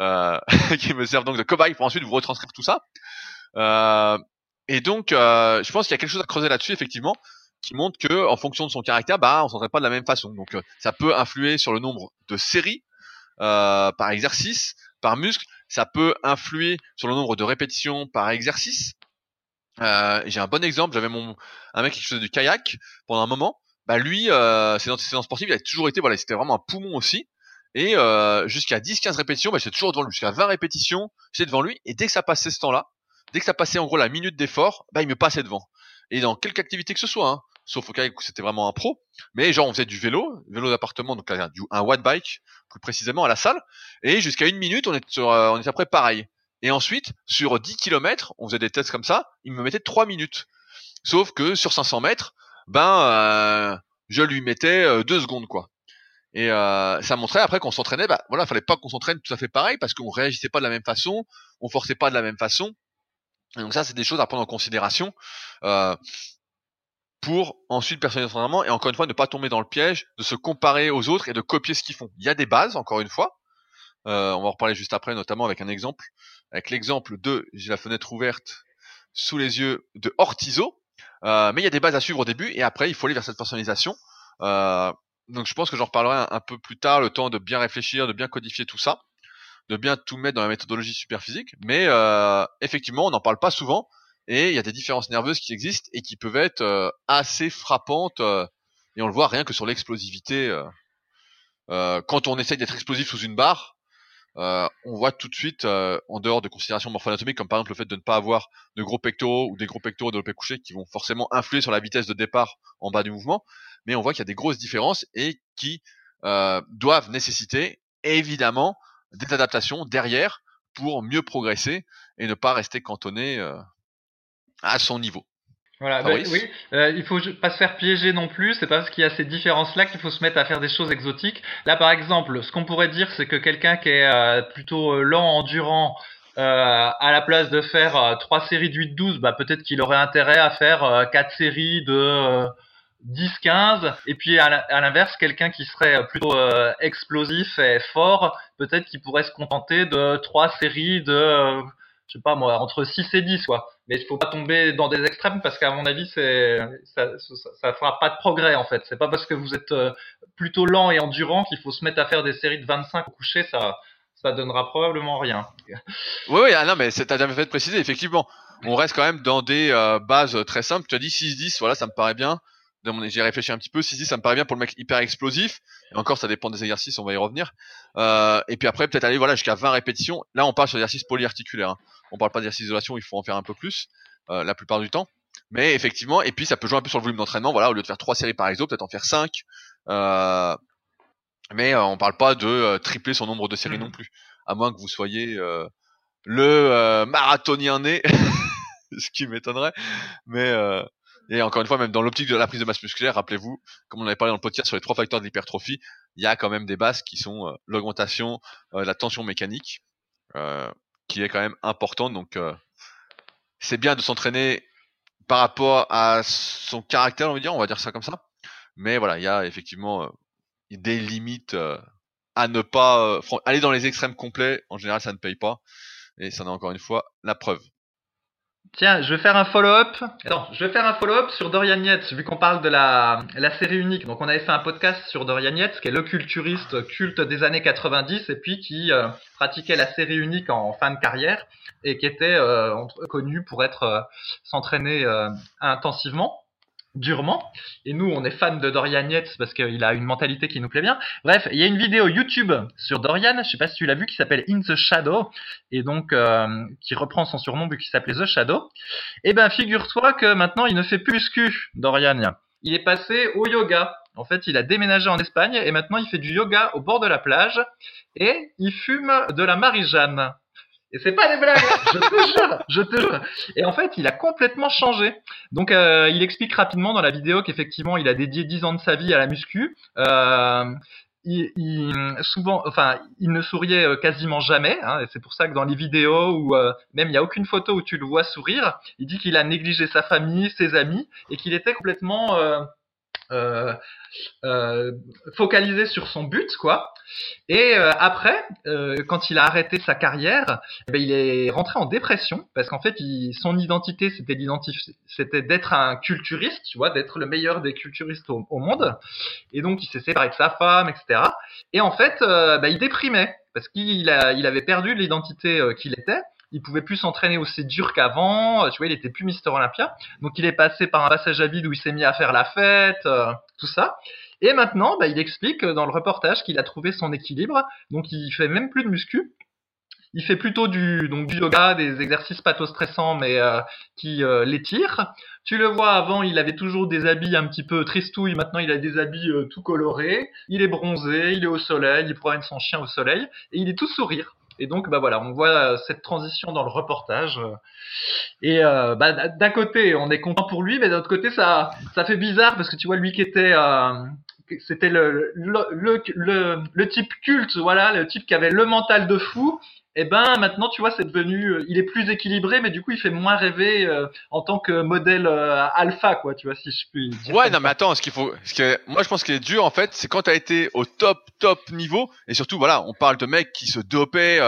euh, qui me servent donc de cobaye pour ensuite vous retranscrire tout ça. Euh, et donc, euh, je pense qu'il y a quelque chose à creuser là-dessus effectivement qui montre que en fonction de son caractère, bah on s'entraîne pas de la même façon. Donc ça peut influer sur le nombre de séries par exercice, par muscle. Ça peut influer sur le nombre de répétitions par exercice. Euh, J'ai un bon exemple. J'avais mon un mec qui faisait du kayak pendant un moment. Bah lui, euh, ses antécédents sportifs, il a toujours été voilà, c'était vraiment un poumon aussi. Et euh, jusqu'à 10-15 répétitions, bah, j'étais toujours devant lui. Jusqu'à 20 répétitions, j'étais devant lui. Et dès que ça passait ce temps-là, dès que ça passait en gros la minute d'effort, bah il me passait devant. Et dans quelque activité que ce soit, hein, sauf au cas où c'était vraiment un pro. Mais genre on faisait du vélo, vélo d'appartement, donc un, un watt bike plus précisément à la salle, et jusqu'à une minute on sur, euh, on est après pareil. Et ensuite sur 10 km, on faisait des tests comme ça, il me mettait 3 minutes. Sauf que sur 500 mètres, ben euh, je lui mettais 2 euh, secondes quoi. Et ça montrait après qu'on s'entraînait, bah voilà, fallait pas qu'on s'entraîne tout à fait pareil parce qu'on réagissait pas de la même façon, on forçait pas de la même façon. Donc ça, c'est des choses à prendre en considération. Euh, pour ensuite personnaliser son et encore une fois ne pas tomber dans le piège de se comparer aux autres et de copier ce qu'ils font. Il y a des bases, encore une fois. Euh, on va en reparler juste après, notamment avec un exemple. Avec l'exemple de, j'ai la fenêtre ouverte sous les yeux de Ortizo. Euh, mais il y a des bases à suivre au début et après il faut aller vers cette personnalisation. Euh, donc je pense que j'en reparlerai un, peu plus tard, le temps de bien réfléchir, de bien codifier tout ça, de bien tout mettre dans la méthodologie super physique. Mais euh, effectivement, on n'en parle pas souvent et il y a des différences nerveuses qui existent et qui peuvent être euh, assez frappantes. Euh, et on le voit rien que sur l'explosivité. Euh, quand on essaye d'être explosif sous une barre, on voit tout de suite, en dehors de considérations morpho-anatomiques, comme par exemple le fait de ne pas avoir de gros pectoraux ou des gros pectoraux développés couchés qui vont forcément influer sur la vitesse de départ en bas du mouvement, mais on voit qu'il y a des grosses différences et qui doivent nécessiter évidemment des adaptations derrière pour mieux progresser et ne pas rester cantonné à son niveau. Voilà, bah, oui, euh, il faut pas se faire piéger non plus. C'est pas parce qu'il y a ces différences-là qu'il faut se mettre à faire des choses exotiques. Là, par exemple, ce qu'on pourrait dire, c'est que quelqu'un qui est euh, plutôt euh, lent, endurant, euh, à la place de faire trois séries de 8-12, bah, peut-être qu'il aurait intérêt à faire quatre séries de 10-15, et puis à l'inverse, quelqu'un qui serait plutôt explosif et fort, peut-être qu'il pourrait se contenter de trois séries de, je sais pas moi, entre 6 et 10, quoi. Mais il faut pas tomber dans des extrêmes parce qu'à mon avis, c'est ça, ça, fera pas de progrès en fait. C'est pas parce que vous êtes euh, plutôt lent et endurant qu'il faut se mettre à faire des séries de 25 au coucher, ça ça donnera probablement rien. Oui, oui, ah non, mais t'as jamais fait de préciser, effectivement. On reste quand même dans des bases très simples. Tu as dit 6-10, voilà, ça me paraît bien j'ai réfléchi un petit peu, si si ça me paraît bien pour le mec hyper explosif. Et encore, ça dépend des exercices, on va y revenir. Euh, et puis après, peut-être aller voilà jusqu'à 20 répétitions. Là, on parle sur l'exercice polyarticulaire. Hein. On parle pas d'exercice d'isolation, il faut en faire un peu plus euh, la plupart du temps. Mais effectivement, et puis ça peut jouer un peu sur le volume d'entraînement. Voilà, au lieu de faire trois séries par exo, peut-être en faire 5 euh, mais on parle pas de tripler son nombre de séries mmh. non plus, à moins que vous soyez le marathonien né, ce qui m'étonnerait. Mais et encore une fois, même dans l'optique de la prise de masse musculaire, rappelez-vous, comme on avait parlé dans le podcast sur les trois facteurs de l'hypertrophie, il y a quand même des bases qui sont euh, l'augmentation euh, la tension mécanique, euh, qui est quand même importante. Donc, c'est bien de s'entraîner par rapport à son caractère, on va dire, on va dire ça comme ça. Mais voilà, il y a effectivement des limites à ne pas aller dans les extrêmes complets. En général, ça ne paye pas. Et ça en a encore une fois la preuve. Tiens, je vais faire un follow-up. Attends, je vais faire un follow-up sur Dorian Yates, vu qu'on parle de la, série unique. Donc, on avait fait un podcast sur Dorian Yates, qui est le culturiste culte des années 90, et puis qui euh, pratiquait la série unique en fin de carrière, et qui était euh, connu pour être euh, s'entraîner intensivement durement. Et nous, on est fans de Dorian Yates parce qu'il a une mentalité qui nous plaît bien. Bref, il y a une vidéo YouTube sur Dorian, je sais pas si tu l'as vu, qui s'appelle In the Shadow, et donc euh, qui reprend son surnom vu qu'il s'appelait The Shadow. Et eh ben, figure-toi que maintenant, il ne fait plus muscu, Dorian. Il est passé au yoga. En fait, il a déménagé en Espagne et maintenant il fait du yoga au bord de la plage et il fume de la Marie-Jeanne. Et c'est pas des blagues, hein. je te jure, je te jure. Et en fait, il a complètement changé. Donc, euh, il explique rapidement dans la vidéo qu'effectivement, il a dédié 10 ans de sa vie à la muscu. Euh, il, souvent, enfin, il ne souriait euh, quasiment jamais. Hein, et c'est pour ça que dans les vidéos où euh, même il n'y a aucune photo où tu le vois sourire, il dit qu'il a négligé sa famille, ses amis, et qu'il était complètement euh, focalisé sur son but, quoi. Et euh, après, euh, quand il a arrêté sa carrière, eh ben, il est rentré en dépression parce qu'en fait, son identité, c'était c'était d'être un culturiste, tu vois, d'être le meilleur des culturistes au, monde. Et donc, il s'est séparé de sa femme, etc. Et en fait, bah, il déprimait parce qu'il il avait perdu l'identité qu'il était il pouvait plus s'entraîner aussi dur qu'avant, tu vois, il était plus Mister Olympia. Donc il est passé par un passage à vide où il s'est mis à faire la fête, euh, tout ça. Et maintenant, bah, il explique dans le reportage qu'il a trouvé son équilibre. Donc il fait même plus de muscu. Il fait plutôt du donc du yoga, des exercices stressants mais euh, qui euh, l'étirent. Tu le vois avant, il avait toujours des habits un petit peu tristouilles. Maintenant, il a des habits euh, tout colorés. Il est bronzé, il est au soleil, il promène son chien au soleil et il est tout sourire. Et donc, bah voilà, on voit euh, cette transition dans le reportage. Et euh, bah, d'un côté, on est content pour lui, mais d'un autre côté, ça, ça fait bizarre parce que tu vois, lui qui était, euh, c'était le le, le, le, type culte, voilà, le type qui avait le mental de fou et eh ben maintenant tu vois c'est devenu euh, il est plus équilibré mais du coup il fait moins rêver euh, en tant que modèle euh, alpha quoi tu vois si je puis dire ouais non mais attends ce qu'il faut ce que moi je pense qu'il est dur en fait c'est quand tu as été au top top niveau et surtout voilà on parle de mecs qui se dopaient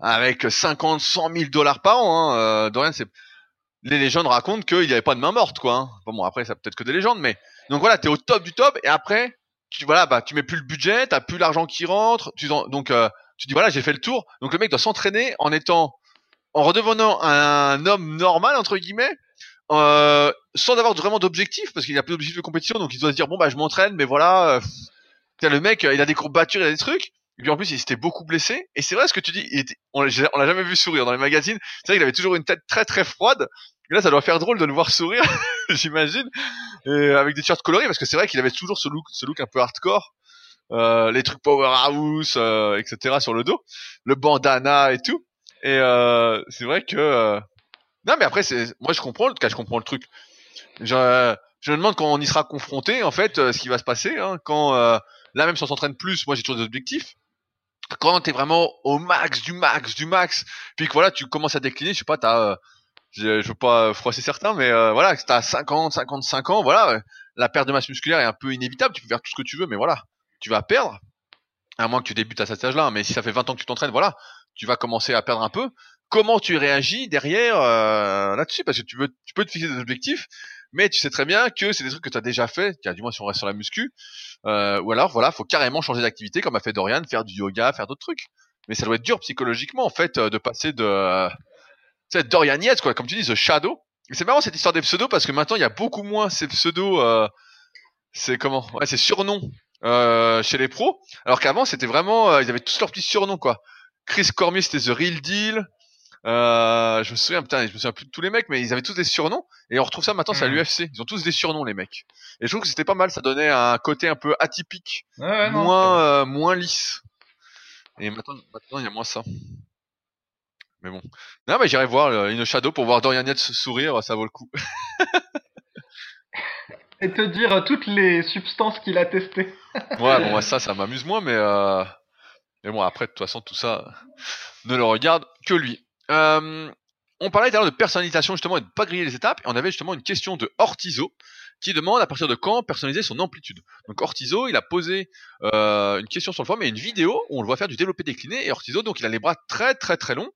avec 50 100 000 dollars par an hein, de rien c'est les légendes racontent qu'il n'y avait pas de main morte quoi hein. bon après ça peut-être que des légendes mais donc voilà tu es au top du top et après tu voilà bah tu mets plus le budget t'as plus l'argent qui rentre tu donc tu dis voilà, j'ai fait le tour. Donc le mec doit s'entraîner en étant, en redevenant un homme normal entre guillemets, euh, sans avoir vraiment d'objectif parce qu'il a plus d'objectif de compétition. Donc il doit se dire bon bah je m'entraîne, mais voilà, euh, le mec, il a des courbatures, il a des trucs. Puis en plus, il s'était beaucoup blessé. Et c'est vrai ce que tu dis. On, l'a jamais vu sourire dans les magazines. C'est vrai qu'il avait toujours une tête très très froide. Et là, ça doit faire drôle de le voir sourire, j'imagine, avec des t-shirts colorés, parce que c'est vrai qu'il avait toujours ce look, ce look un peu hardcore. Euh, les trucs powerhouse, euh, etc. sur le dos, le bandana et tout. Et euh, c'est vrai que non, mais après c'est moi je comprends le cas, je comprends le truc. Je, je me demande quand on y sera confronté en fait ce qui va se passer hein, quand là même si on s'entraîne plus, moi j'ai toujours des objectifs. Quand t'es vraiment au max du max du max, puis que voilà tu commences à décliner, je sais pas, t'as je, je veux pas froisser certains, mais euh, voilà, t'as 50, 55 ans, voilà, la perte de masse musculaire est un peu inévitable. Tu peux faire tout ce que tu veux, mais voilà, tu vas perdre. À moins que tu débutes à cet âge-là, mais si ça fait 20 ans que tu t'entraînes, voilà, tu vas commencer à perdre un peu. Comment tu réagis derrière euh, là-dessus? Parce que tu veux, tu peux te fixer des objectifs, mais tu sais très bien que c'est des trucs que tu as déjà fait, du moins si on reste sur la muscu, euh, ou alors voilà, faut carrément changer d'activité, comme a fait Dorian, faire du yoga, faire d'autres trucs. Mais ça doit être dur psychologiquement en fait de passer de cette Dorian Yates quoi, comme tu dis, The Shadow. C'est marrant cette histoire des pseudos parce que maintenant il y a beaucoup moins ces pseudos. Euh, c'est comment Ouais, c'est surnoms euh, chez les pros. Alors qu'avant c'était vraiment, euh, ils avaient tous leurs petits surnoms quoi. Chris Cormier c'était The Real Deal. Euh, je me souviens, putain, je me souviens plus de tous les mecs, mais ils avaient tous des surnoms. Et on retrouve ça maintenant, c'est à hmm. l'UFC. Ils ont tous des surnoms, les mecs. Et je trouve que c'était pas mal. Ça donnait un côté un peu atypique, moins, euh, moins lisse. Et maintenant, maintenant, il y a moins ça. Mais bon. Non, mais j'irai voir euh, une Shadow pour voir Dorian Yates sourire, ça vaut le coup. Et te dire euh, toutes les substances qu'il a testées. ouais, bon, ça, ça m'amuse moins, mais mais bon, après, de toute façon, tout ça ne le regarde que lui. Euh... On parlait tout de personnalisation justement et de pas griller les étapes. Et on avait justement une question de Ortizo qui demande à partir de quand personnaliser son amplitude. Donc Ortizo, il a posé euh, une question sur le forum et une vidéo où on le voit faire du développé décliné. Et Ortizo, donc il a les bras très très très longs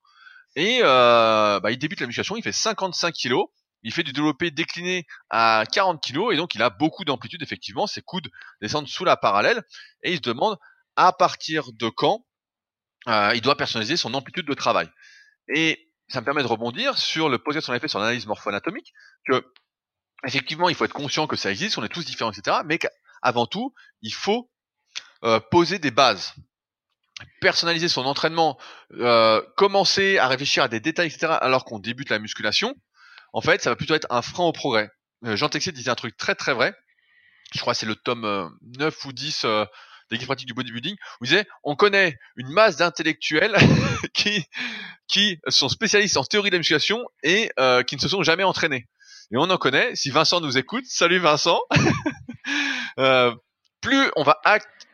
et euh, bah, il débute la musculation, il fait 55 kilos. Il fait du développé décliné à 40 kg et donc il a beaucoup d'amplitude effectivement. Ses coudes descendent sous la parallèle et il se demande à partir de quand il doit personnaliser son amplitude de travail. Et ça me permet de rebondir sur le posé son effet sur l'analyse morpho-anatomique que effectivement il faut être conscient que ça existe, on est tous différents, etc. Mais qu'avant tout il faut euh, poser des bases personnaliser son entraînement, euh, commencer à réfléchir à des détails, etc., alors qu'on débute la musculation, en fait, ça va plutôt être un frein au progrès. Euh, Jean Texier disait un truc très très vrai, je crois que c'est le tome 9 euh, ou 10 euh, des guides pratiques du bodybuilding, où il disait, on connaît une masse d'intellectuels qui, qui sont spécialistes en théorie de la musculation et euh, qui ne se sont jamais entraînés. Et on en connaît, si Vincent nous écoute, salut Vincent, plus on va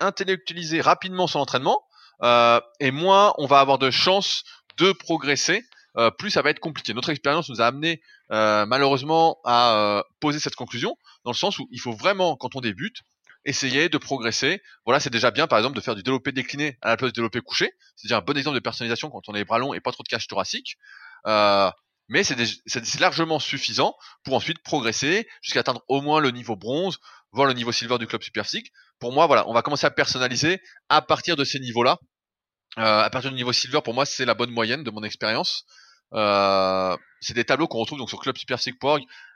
intellectualiser rapidement son entraînement, euh, et moins on va avoir de chances de progresser, euh, plus ça va être compliqué. Notre expérience nous a amené euh, malheureusement à poser cette conclusion, dans le sens où il faut vraiment, quand on débute, essayer de progresser. Voilà, c'est déjà bien, par exemple, de faire du développé décliné à la place du développé couché. C'est déjà un bon exemple de personnalisation quand on a les bras longs et pas trop de cache thoracique. Euh, mais c'est largement suffisant pour ensuite progresser jusqu'à atteindre au moins le niveau bronze, voire le niveau silver du club superphysique. Pour moi, voilà, on va commencer à personnaliser à partir de ces niveaux-là. Euh, à partir du niveau silver, pour moi, c'est la bonne moyenne de mon expérience. Euh, c'est des tableaux qu'on retrouve donc sur Club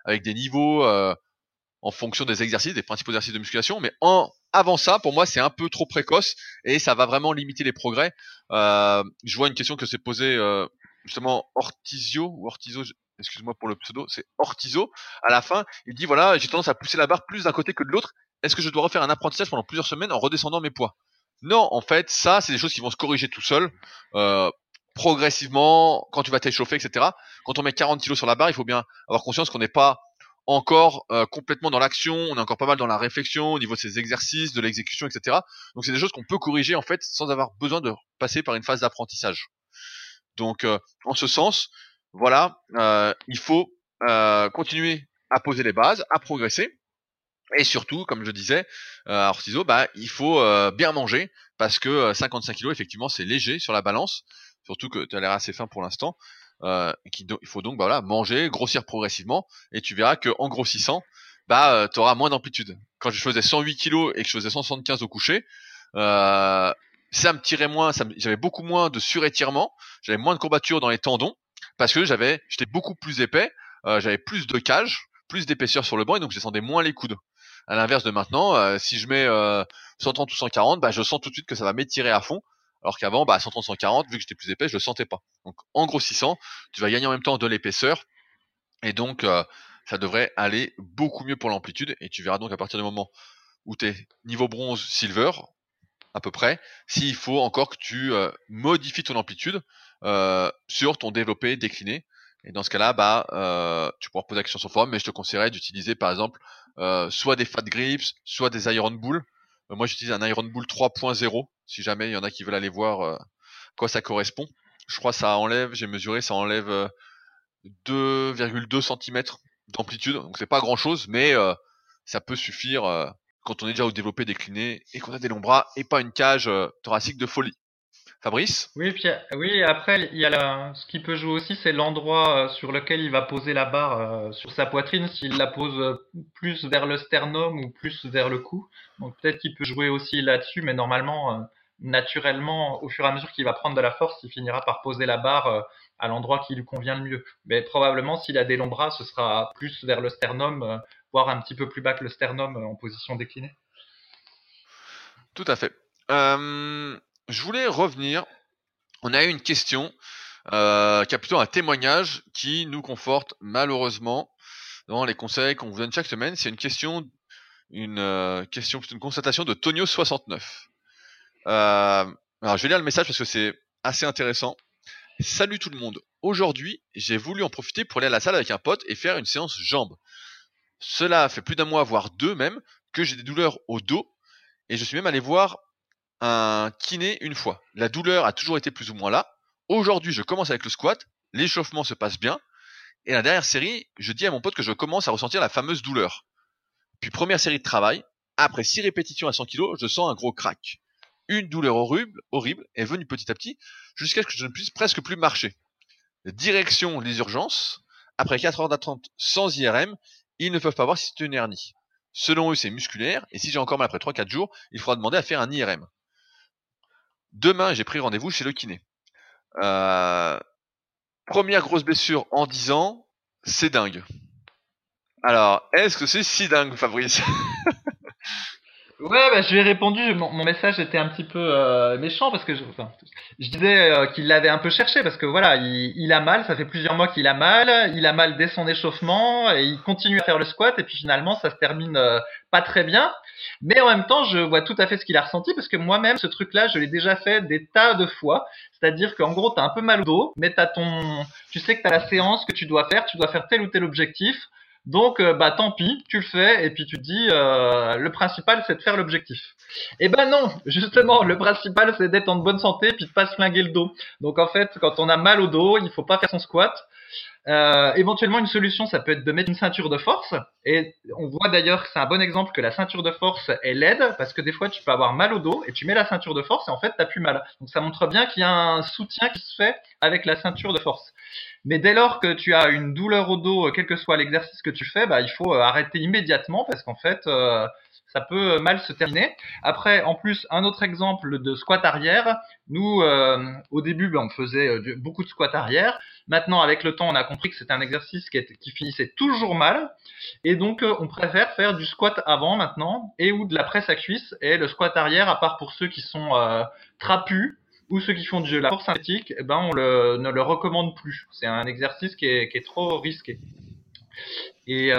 avec des niveaux en fonction des exercices, des principaux exercices de musculation. Mais en avant ça, pour moi, c'est un peu trop précoce et ça va vraiment limiter les progrès. Euh, je vois une question que s'est posée euh, justement Ortizio ou Ortizo, excuse-moi pour le pseudo, c'est Ortizo. À la fin, il dit voilà, j'ai tendance à pousser la barre plus d'un côté que de l'autre. Est-ce que je dois refaire un apprentissage pendant plusieurs semaines en redescendant mes poids? Non, en fait, ça, c'est des choses qui vont se corriger tout seul. Euh, progressivement, quand tu vas t'échauffer, etc. Quand on met 40 kilos sur la barre, il faut bien avoir conscience qu'on n'est pas encore euh, complètement dans l'action, on est encore pas mal dans la réflexion au niveau de ces exercices, de l'exécution, etc. Donc c'est des choses qu'on peut corriger en fait sans avoir besoin de passer par une phase d'apprentissage. Donc, euh, en ce sens, voilà, euh, il faut euh, continuer à poser les bases, à progresser. Et surtout, comme je disais, à Ortizo, bah, il faut bien manger parce que 55 kg, effectivement, c'est léger sur la balance. Surtout que tu as l'air assez fin pour l'instant. Euh, il faut donc bah, voilà, manger, grossir progressivement, et tu verras que en grossissant, bah, tu auras moins d'amplitude. Quand je faisais 108 kg et que je faisais 175 au coucher, euh, ça me tirait moins, j'avais beaucoup moins de surétirement, j'avais moins de courbatures dans les tendons parce que j'avais, j'étais beaucoup plus épais, euh, j'avais plus de cage, plus d'épaisseur sur le banc et donc je descendais moins les coudes. À l'inverse de maintenant, euh, si je mets 130 euh, ou 140, bah, je sens tout de suite que ça va m'étirer à fond. Alors qu'avant, bah, 130, 140, vu que j'étais plus épais, je le sentais pas. Donc, en grossissant, tu vas gagner en même temps de l'épaisseur. Et donc, ça devrait aller beaucoup mieux pour l'amplitude. Et tu verras donc à partir du moment où tu es niveau bronze, silver, à peu près, s'il faut encore que tu euh, modifies ton amplitude euh, sur ton développé décliné. Et dans ce cas-là, bah, euh, tu pourras poser la question sur forum, mais je te conseillerais d'utiliser par exemple soit des fat grips, soit des iron bull. Moi, j'utilise un iron bull 3.0, si jamais il y en a qui veulent aller voir quoi ça correspond. Je crois que ça enlève, j'ai mesuré, ça enlève 2,2 cm d'amplitude, donc c'est pas grand-chose, mais ça peut suffire euh, quand on est déjà au développé décliné et qu'on a des longs bras et pas une cage euh, thoracique de folie. Fabrice? Oui, puis, oui, après, il y a la... ce qui peut jouer aussi, c'est l'endroit euh, sur lequel il va poser la barre euh, sur sa poitrine, s'il la pose euh, plus vers le sternum ou plus vers le cou. Donc peut-être qu'il peut jouer aussi là-dessus, mais normalement, naturellement, au fur et à mesure qu'il va prendre de la force, il finira par poser la barre à l'endroit qui lui convient le mieux. Mais probablement, s'il a des longs bras, ce sera plus vers le sternum, voire un petit peu plus bas que le sternum en position déclinée. Tout à fait. Euh, je voulais revenir. On a eu une question euh, qui a plutôt un témoignage qui nous conforte malheureusement dans les conseils qu'on vous donne chaque semaine. C'est une question, une euh, question, une constatation de Tonio69. Euh, alors je vais lire le message parce que c'est assez intéressant. Salut tout le monde. Aujourd'hui, j'ai voulu en profiter pour aller à la salle avec un pote et faire une séance jambes. Cela fait plus d'un mois, voire deux même, que j'ai des douleurs au dos et je suis même allé voir un kiné une fois. La douleur a toujours été plus ou moins là. Aujourd'hui, je commence avec le squat, l'échauffement se passe bien, et la dernière série, je dis à mon pote que je commence à ressentir la fameuse douleur. Puis première série de travail, après 6 répétitions à 100 kg, je sens un gros crack. Une douleur horrible, horrible est venue petit à petit, jusqu'à ce que je ne puisse presque plus marcher. Direction les urgences, après 4 heures d'attente sans IRM, ils ne peuvent pas voir si c'est une hernie. Selon eux, c'est musculaire, et si j'ai encore mal après 3-4 jours, il faudra demander à faire un IRM. Demain, j'ai pris rendez-vous chez le kiné. Euh, première grosse blessure en 10 ans, c'est dingue. Alors, est-ce que c'est si dingue, Fabrice? Ouais, bah, je lui ai répondu. Mon, message était un petit peu euh, méchant parce que je, enfin, je disais euh, qu'il l'avait un peu cherché parce que voilà, il, il, a mal. Ça fait plusieurs mois qu'il a mal. Il a mal dès son échauffement et il continue à faire le squat et puis finalement ça se termine euh, pas très bien. Mais en même temps, je vois tout à fait ce qu'il a ressenti parce que moi-même, ce truc-là, je l'ai déjà fait des tas de fois. C'est-à-dire qu'en gros, t'as un peu mal au dos, mais t'as ton, tu sais que t'as la séance que tu dois faire, tu dois faire tel ou tel objectif. Donc, euh, bah tant pis, tu le fais et puis tu te dis, euh, le principal c'est de faire l'objectif. Eh ben non, justement, le principal c'est d'être en bonne santé puis de pas se flinguer le dos. Donc en fait, quand on a mal au dos, il faut pas faire son squat. Euh, éventuellement, une solution, ça peut être de mettre une ceinture de force. Et on voit d'ailleurs que c'est un bon exemple que la ceinture de force est laide, parce que des fois, tu peux avoir mal au dos et tu mets la ceinture de force et en fait, t'as plus mal. Donc ça montre bien qu'il y a un soutien qui se fait avec la ceinture de force. Mais dès lors que tu as une douleur au dos, quel que soit l'exercice que tu fais, bah, il faut arrêter immédiatement parce qu'en fait, euh, ça peut mal se terminer. Après, en plus, un autre exemple de squat arrière. Nous, euh, au début, ben, on faisait euh, beaucoup de squat arrière. Maintenant, avec le temps, on a compris que c'était un exercice qui, finissait toujours mal. Et donc, euh, on préfère faire du squat avant maintenant et ou de la presse à cuisse. Et le squat arrière, à part pour ceux qui sont trapus ou ceux qui font de la force synthétique, eh ben, on ne le recommande plus. C'est un exercice qui est, qui est trop risqué. Et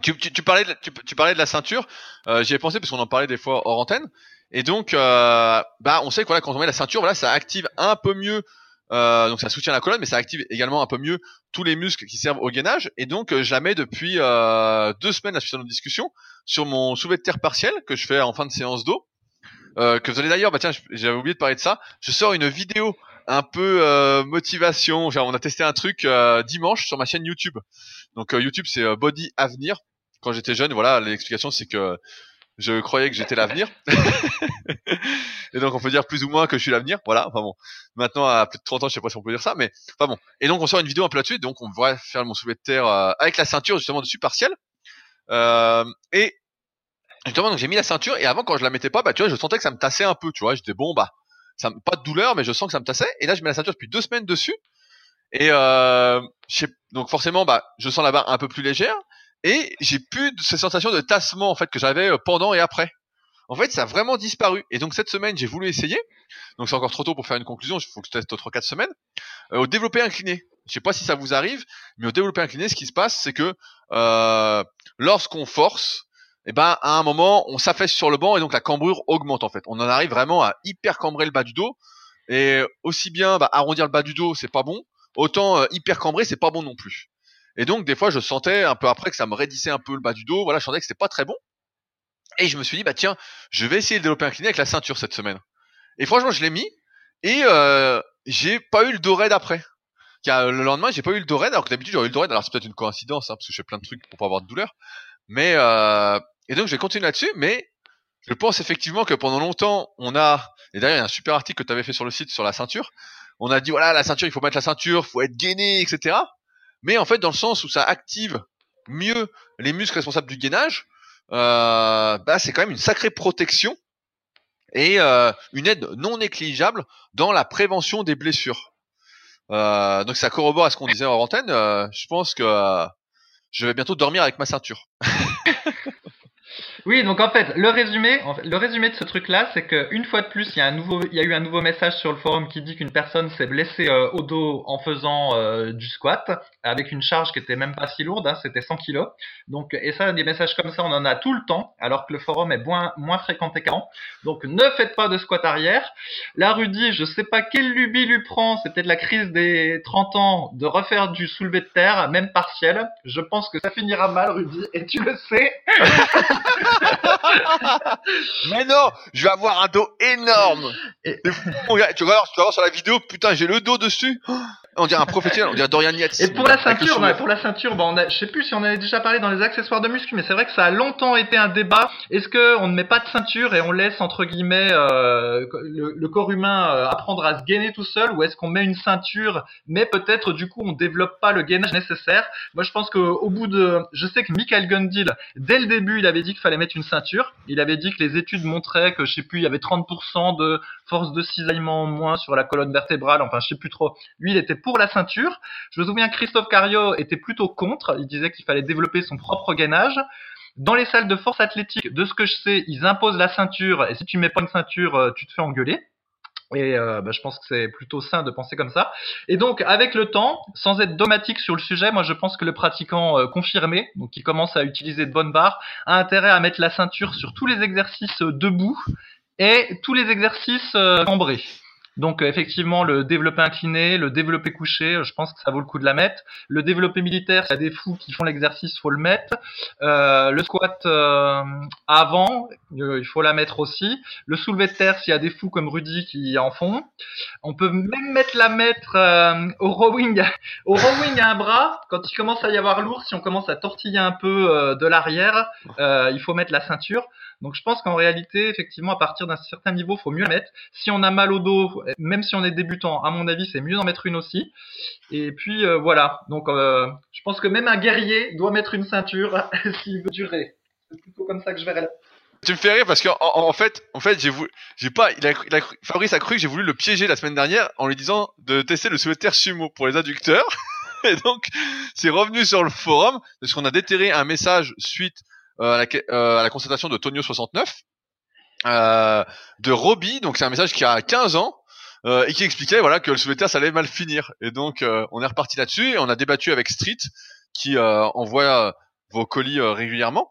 tu, tu, parlais de, tu, tu, parlais de la ceinture. Euh, J'y ai pensé parce qu'on en parlait des fois hors antenne. Et donc, euh, bah, on sait que voilà, quand on met la ceinture, voilà, ça active un peu mieux. Euh, donc ça soutient la colonne, mais ça active également un peu mieux tous les muscles qui servent au gainage. Et donc, euh, je la mets depuis euh, deux semaines à suite de notre discussion sur mon soulevé de terre partiel que je fais en fin de séance d'eau. Euh, que vous allez d'ailleurs, bah tiens, j'avais oublié de parler de ça. Je sors une vidéo un peu euh, motivation. Genre, on a testé un truc dimanche sur ma chaîne YouTube. Donc euh, YouTube, c'est Body Avenir. Quand j'étais jeune, voilà, l'explication c'est que je croyais que j'étais l'avenir. et donc on peut dire plus ou moins que je suis l'avenir. Voilà. Enfin bon. Maintenant à plus de 30 ans, je sais pas si on peut dire ça, mais enfin bon. Et donc on sort une vidéo un peu là-dessus. Donc on va faire mon soulevé de terre avec la ceinture justement dessus partiel. et justement donc j'ai mis la ceinture et avant quand je la mettais pas, bah tu vois, je sentais que ça me tassait un peu. Tu vois, j'étais bon bah ça, pas de douleur, mais je sens que ça me tassait. Et là, je mets la ceinture depuis deux semaines dessus. Et euh, donc forcément, bah, je sens la barre un peu plus légère. Et j'ai plus de cette sensation de tassement en fait que j'avais euh, pendant et après. En fait, ça a vraiment disparu. Et donc cette semaine, j'ai voulu essayer. Donc c'est encore trop tôt pour faire une conclusion. Il faut que je teste 3 quatre semaines. Euh, au développé incliné. Je sais pas si ça vous arrive, mais au développé incliné, ce qui se passe, c'est que euh, lorsqu'on force, et eh ben à un moment on s'affaisse sur le banc et donc la cambrure augmente en fait. On en arrive vraiment à hyper cambrer le bas du dos et aussi bien bah, arrondir le bas du dos c'est pas bon, autant euh, hyper cambrer c'est pas bon non plus. Et donc des fois je sentais un peu après que ça me raidissait un peu le bas du dos, voilà je sentais que c'était pas très bon. Et je me suis dit bah tiens je vais essayer de développer incliné avec la ceinture cette semaine. Et franchement je l'ai mis et euh, j'ai pas eu le dos raide après. Car le lendemain j'ai pas eu le dos raide alors que d'habitude j'aurais eu le dos raide alors c'est peut-être une coïncidence hein, parce que je fais plein de trucs pour pas avoir de douleur Mais euh, et donc je vais continuer là-dessus, mais je pense effectivement que pendant longtemps, on a et d'ailleurs il y a un super article que tu avais fait sur le site sur la ceinture. On a dit voilà la ceinture, il faut mettre la ceinture, faut être gainé, etc. Mais en fait dans le sens où ça active mieux les muscles responsables du gainage, euh, bah c'est quand même une sacrée protection et euh, une aide non négligeable dans la prévention des blessures. Euh, donc ça corrobore à ce qu'on disait en antenne. Euh, je pense que je vais bientôt dormir avec ma ceinture. Oui, donc en fait, le résumé, le résumé de ce truc-là, c'est qu'une fois de plus, il y, a un nouveau, il y a eu un nouveau message sur le forum qui dit qu'une personne s'est blessée euh, au dos en faisant euh, du squat avec une charge qui était même pas si lourde, hein, c'était 100 kg. Donc, et ça, des messages comme ça, on en a tout le temps, alors que le forum est moins, moins fréquenté qu'avant. Donc, ne faites pas de squat arrière. Là, Rudy, je sais pas quelle lubie lui prend, c'est peut-être la crise des 30 ans de refaire du soulevé de terre, même partiel. Je pense que ça finira mal, Rudy, et tu le sais. Mais non, je vais avoir un dos énorme. Et- C'est fou, mon gars. Tu vas voir, tu vas voir sur la vidéo, putain, j'ai le dos dessus. On dirait un professionnel, on dirait Dorian Yates. Et pour la ceinture, bah, pour la ceinture, bah, on a, je sais plus si on avait déjà parlé dans les accessoires de muscu, mais c'est vrai que ça a longtemps été un débat. Est-ce que on ne met pas de ceinture et on laisse entre guillemets euh, le, le corps humain euh, apprendre à se gainer tout seul, ou est-ce qu'on met une ceinture, mais peut-être du coup on développe pas le gainage nécessaire? Moi, je pense qu'au bout de, je sais que Michael Gundil, dès le début, il avait dit qu'il fallait mettre une ceinture. Il avait dit que les études montraient que je sais plus, il y avait 30% de force de cisaillement en moins sur la colonne vertébrale. Enfin, je sais plus trop. Lui, il était pour la ceinture. Je me souviens que Christophe Cario était plutôt contre. Il disait qu'il fallait développer son propre gainage. Dans les salles de force athlétique, de ce que je sais, ils imposent la ceinture et si tu mets pas une ceinture, euh, tu te fais engueuler. Et euh, bah, je pense que c'est plutôt sain de penser comme ça. Et donc, avec le temps, sans être dogmatique sur le sujet, moi je pense que le pratiquant euh, confirmé, donc qui commence à utiliser de bonnes barres, a intérêt à mettre la ceinture sur tous les exercices debout et tous les exercices euh, cambrés. Donc effectivement, le développé incliné, le développé couché, je pense que ça vaut le coup de la mettre. Le développé militaire, s'il y a des fous qui font l'exercice, faut le mettre. Euh, le squat euh, avant, euh, il faut la mettre aussi. Le soulevé de terre, s'il y a des fous comme Rudy qui en font. On peut même mettre la mettre euh, au rowing, au rowing à un bras. Quand il commence à y avoir lourd, si on commence à tortiller un peu euh, de l'arrière, il faut mettre la ceinture. Donc je pense qu'en réalité, effectivement, à partir d'un certain niveau, faut mieux la mettre. Si on a mal au dos, même si on est débutant, à mon avis, c'est mieux d'en mettre une aussi. Et puis euh, voilà. Donc euh, je pense que même un guerrier doit mettre une ceinture s'il veut durer. C'est plutôt comme ça que je verrais. la- Tu me fais rire parce qu'en en, fait, en fait, j'ai pas, Fabrice a cru que j'ai voulu le piéger la semaine dernière en lui disant de tester le soulevé sumo pour les adducteurs. Et donc, c'est revenu sur le forum parce qu'on a déterré un message suite à, la, euh, à constatation de Tonio 69 euh, de Roby. Donc, c'est un message qui a 15 ans. euh, et qui expliquait voilà que le soulevé ça allait mal finir et donc euh, on est reparti là-dessus et on a débattu avec Street qui euh, envoie euh, vos colis euh, régulièrement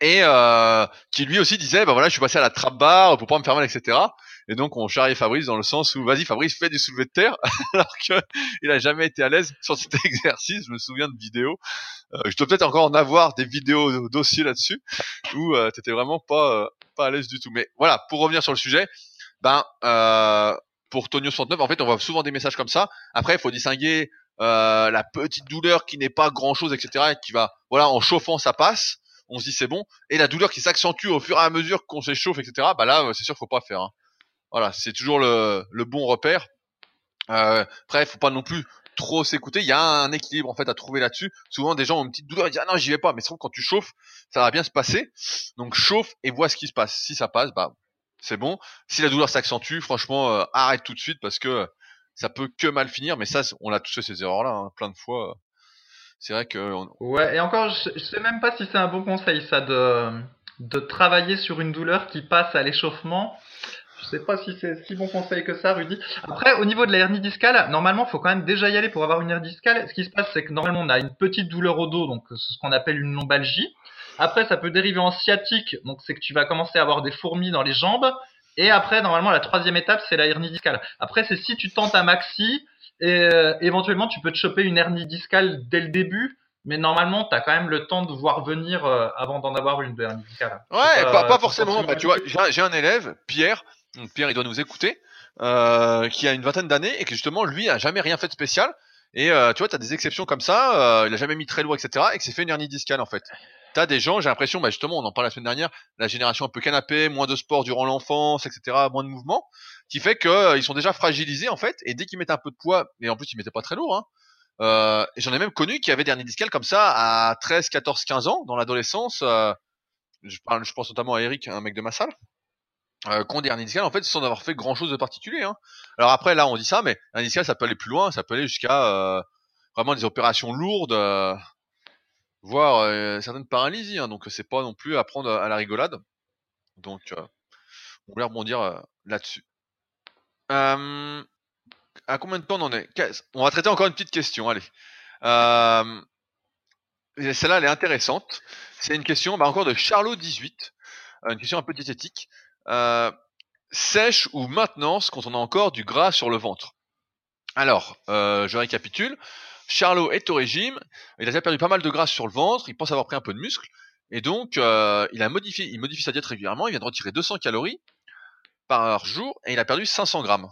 et euh, qui lui aussi disait bah voilà je suis passé à la trappe barre pour pas me faire mal etc et donc on charriait Fabrice dans le sens où vas-y Fabrice fais du soulevé de terre alors que il a jamais été à l'aise sur cet exercice. Je me souviens de vidéos. Euh, je dois peut-être encore en avoir des vidéos dossiers là-dessus où euh, t'étais vraiment pas euh, pas à l'aise du tout. Mais voilà pour revenir sur le sujet ben pour Tonio 69 en fait on voit souvent des messages comme ça. Après il faut distinguer la petite douleur qui n'est pas grand chose etc et qui va voilà en chauffant ça passe. On se dit c'est bon. Et la douleur qui s'accentue au fur et à mesure qu'on s'échauffe etc bah là c'est sûr faut pas faire hein. Voilà c'est toujours le, bon repère. Euh, après faut pas non plus trop s'écouter. Il y a un équilibre en fait à trouver là-dessus. Souvent des gens ont une petite douleur ils disent ah non j'y vais pas. Mais vrai quand tu chauffes ça va bien se passer. Donc chauffe et vois ce qui se passe. Si ça passe bah c'est bon. Si la douleur s'accentue franchement euh, arrête tout de suite parce que ça peut que mal finir. Mais ça on a tous fait ces erreurs là plein de fois. C'est vrai que on- Ouais, et encore, je, je sais même pas si c'est un bon conseil, ça, de, de travailler sur une douleur qui passe à l'échauffement. Je sais pas si c'est si bon conseil que ça, Rudy. Après, au niveau de la hernie discale, normalement, faut quand même déjà y aller pour avoir une hernie discale. Ce qui se passe, c'est que normalement, on a une petite douleur au dos, donc c'est ce qu'on appelle une lombalgie. Après, ça peut dériver en sciatique, donc c'est que tu vas commencer à avoir des fourmis dans les jambes. Et après, normalement, la troisième étape, c'est la hernie discale. Après, c'est si tu tentes un maxi, et euh, éventuellement, tu peux te choper une hernie discale dès le début. Mais normalement, tu as quand même le temps de voir venir euh, avant d'en avoir une de hernie discale. Ouais, pas, pas c'est forcément. Bah, tu vois, j'ai un élève, Pierre. Pierre, il doit nous écouter, euh, qui a une vingtaine d'années et qui justement, lui, a jamais rien fait de spécial. Et euh, tu vois, t'as des exceptions comme ça. euh, il a jamais mis très lourd, etc. Et que s'est fait une hernie discale en fait. t'as des gens, j'ai l'impression, bah justement, on en parlait la semaine dernière, la génération un peu canapé, moins de sport durant l'enfance, etc., moins de mouvement, qui fait que ils sont déjà fragilisés en fait, et dès qu'ils mettent un peu de poids, et en plus ils mettaient pas très lourd, hein, euh, j'en ai même connu qui avaient des hernies discales comme ça à 13, 14, 15 ans dans l'adolescence. Je pense notamment à Eric, un mec de ma salle, euh, hernies discales en fait sans avoir fait grand chose de particulier. Hein. Alors après là on dit ça, mais discale ça peut aller plus loin, ça peut aller jusqu'à euh, vraiment des opérations lourdes, euh, voire euh, certaines paralysies. Hein, donc c'est pas non plus à prendre à la rigolade. Donc on voulait rebondir là-dessus. À combien de temps on en est? On va traiter encore une petite question, allez. Et Celle-là, elle est intéressante. C'est une question bah, encore de Charlot18, euh, une question un peu diététique. Euh, sèche ou maintenance quand on a encore du gras sur le ventre Alors, euh, je récapitule. Charlot est au régime, il a déjà perdu pas mal de gras sur le ventre, il pense avoir pris un peu de muscle, et donc euh, il a modifié, modifie sa diète régulièrement, il vient de retirer 200 calories par jour, et il a perdu 500 grammes.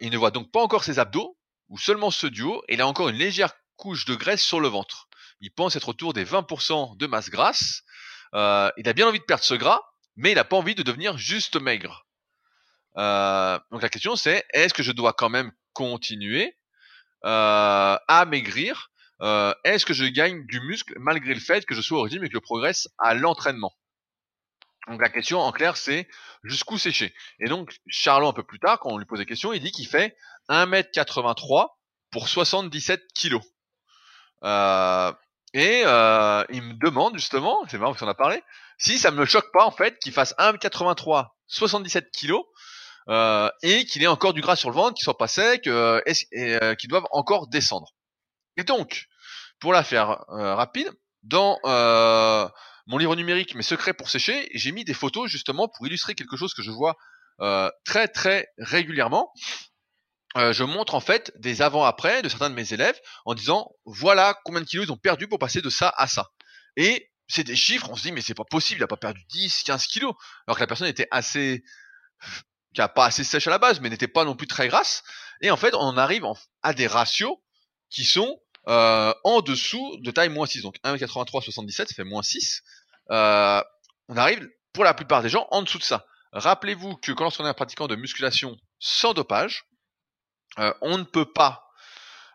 Il ne voit donc pas encore ses abdos, ou seulement ceux du haut, et il a encore une légère couche de graisse sur le ventre. Il pense être autour des 20% de masse grasse. Il a bien envie de perdre ce gras, mais il n'a pas envie de devenir juste maigre. Euh, donc la question c'est, est-ce que je dois quand même continuer euh, à maigrir euh, Est-ce que je gagne du muscle malgré le fait que je sois au régime et que je progresse à l'entraînement? Donc la question en clair c'est jusqu'où sécher? Et donc Charlot un peu plus tard quand on lui pose des questions il dit qu'il fait 1m83 pour 77 kilos. Et euh, il me demande justement, c'est marrant qu'on en a parlé, si ça me choque pas en fait qu'il fasse 1m83, 77 kilos euh, et qu'il ait encore du gras sur le ventre, qu'il soit pas sec euh, et, et euh, qu'il doive encore descendre. Et donc, pour la faire euh, rapide, dans euh, mon livre numérique Mes secrets pour sécher, j'ai mis des photos justement pour illustrer quelque chose que je vois euh, très très régulièrement. Euh, je montre en fait des avant-après de certains de mes élèves en disant voilà combien de kilos ils ont perdu pour passer de ça à ça. Et c'est des chiffres, on se dit mais c'est pas possible, il a pas perdu 10, 15 kilos, alors que la personne était assez, qui a pas assez sèche à la base, mais n'était pas non plus très grasse. Et en fait, on arrive à des ratios qui sont euh, en dessous de taille moins 6. Donc 1m83, 77, ça fait moins 6. Euh, on arrive, pour la plupart des gens, en dessous de ça. Rappelez-vous que quand on est un pratiquant de musculation sans dopage, euh, on ne peut pas,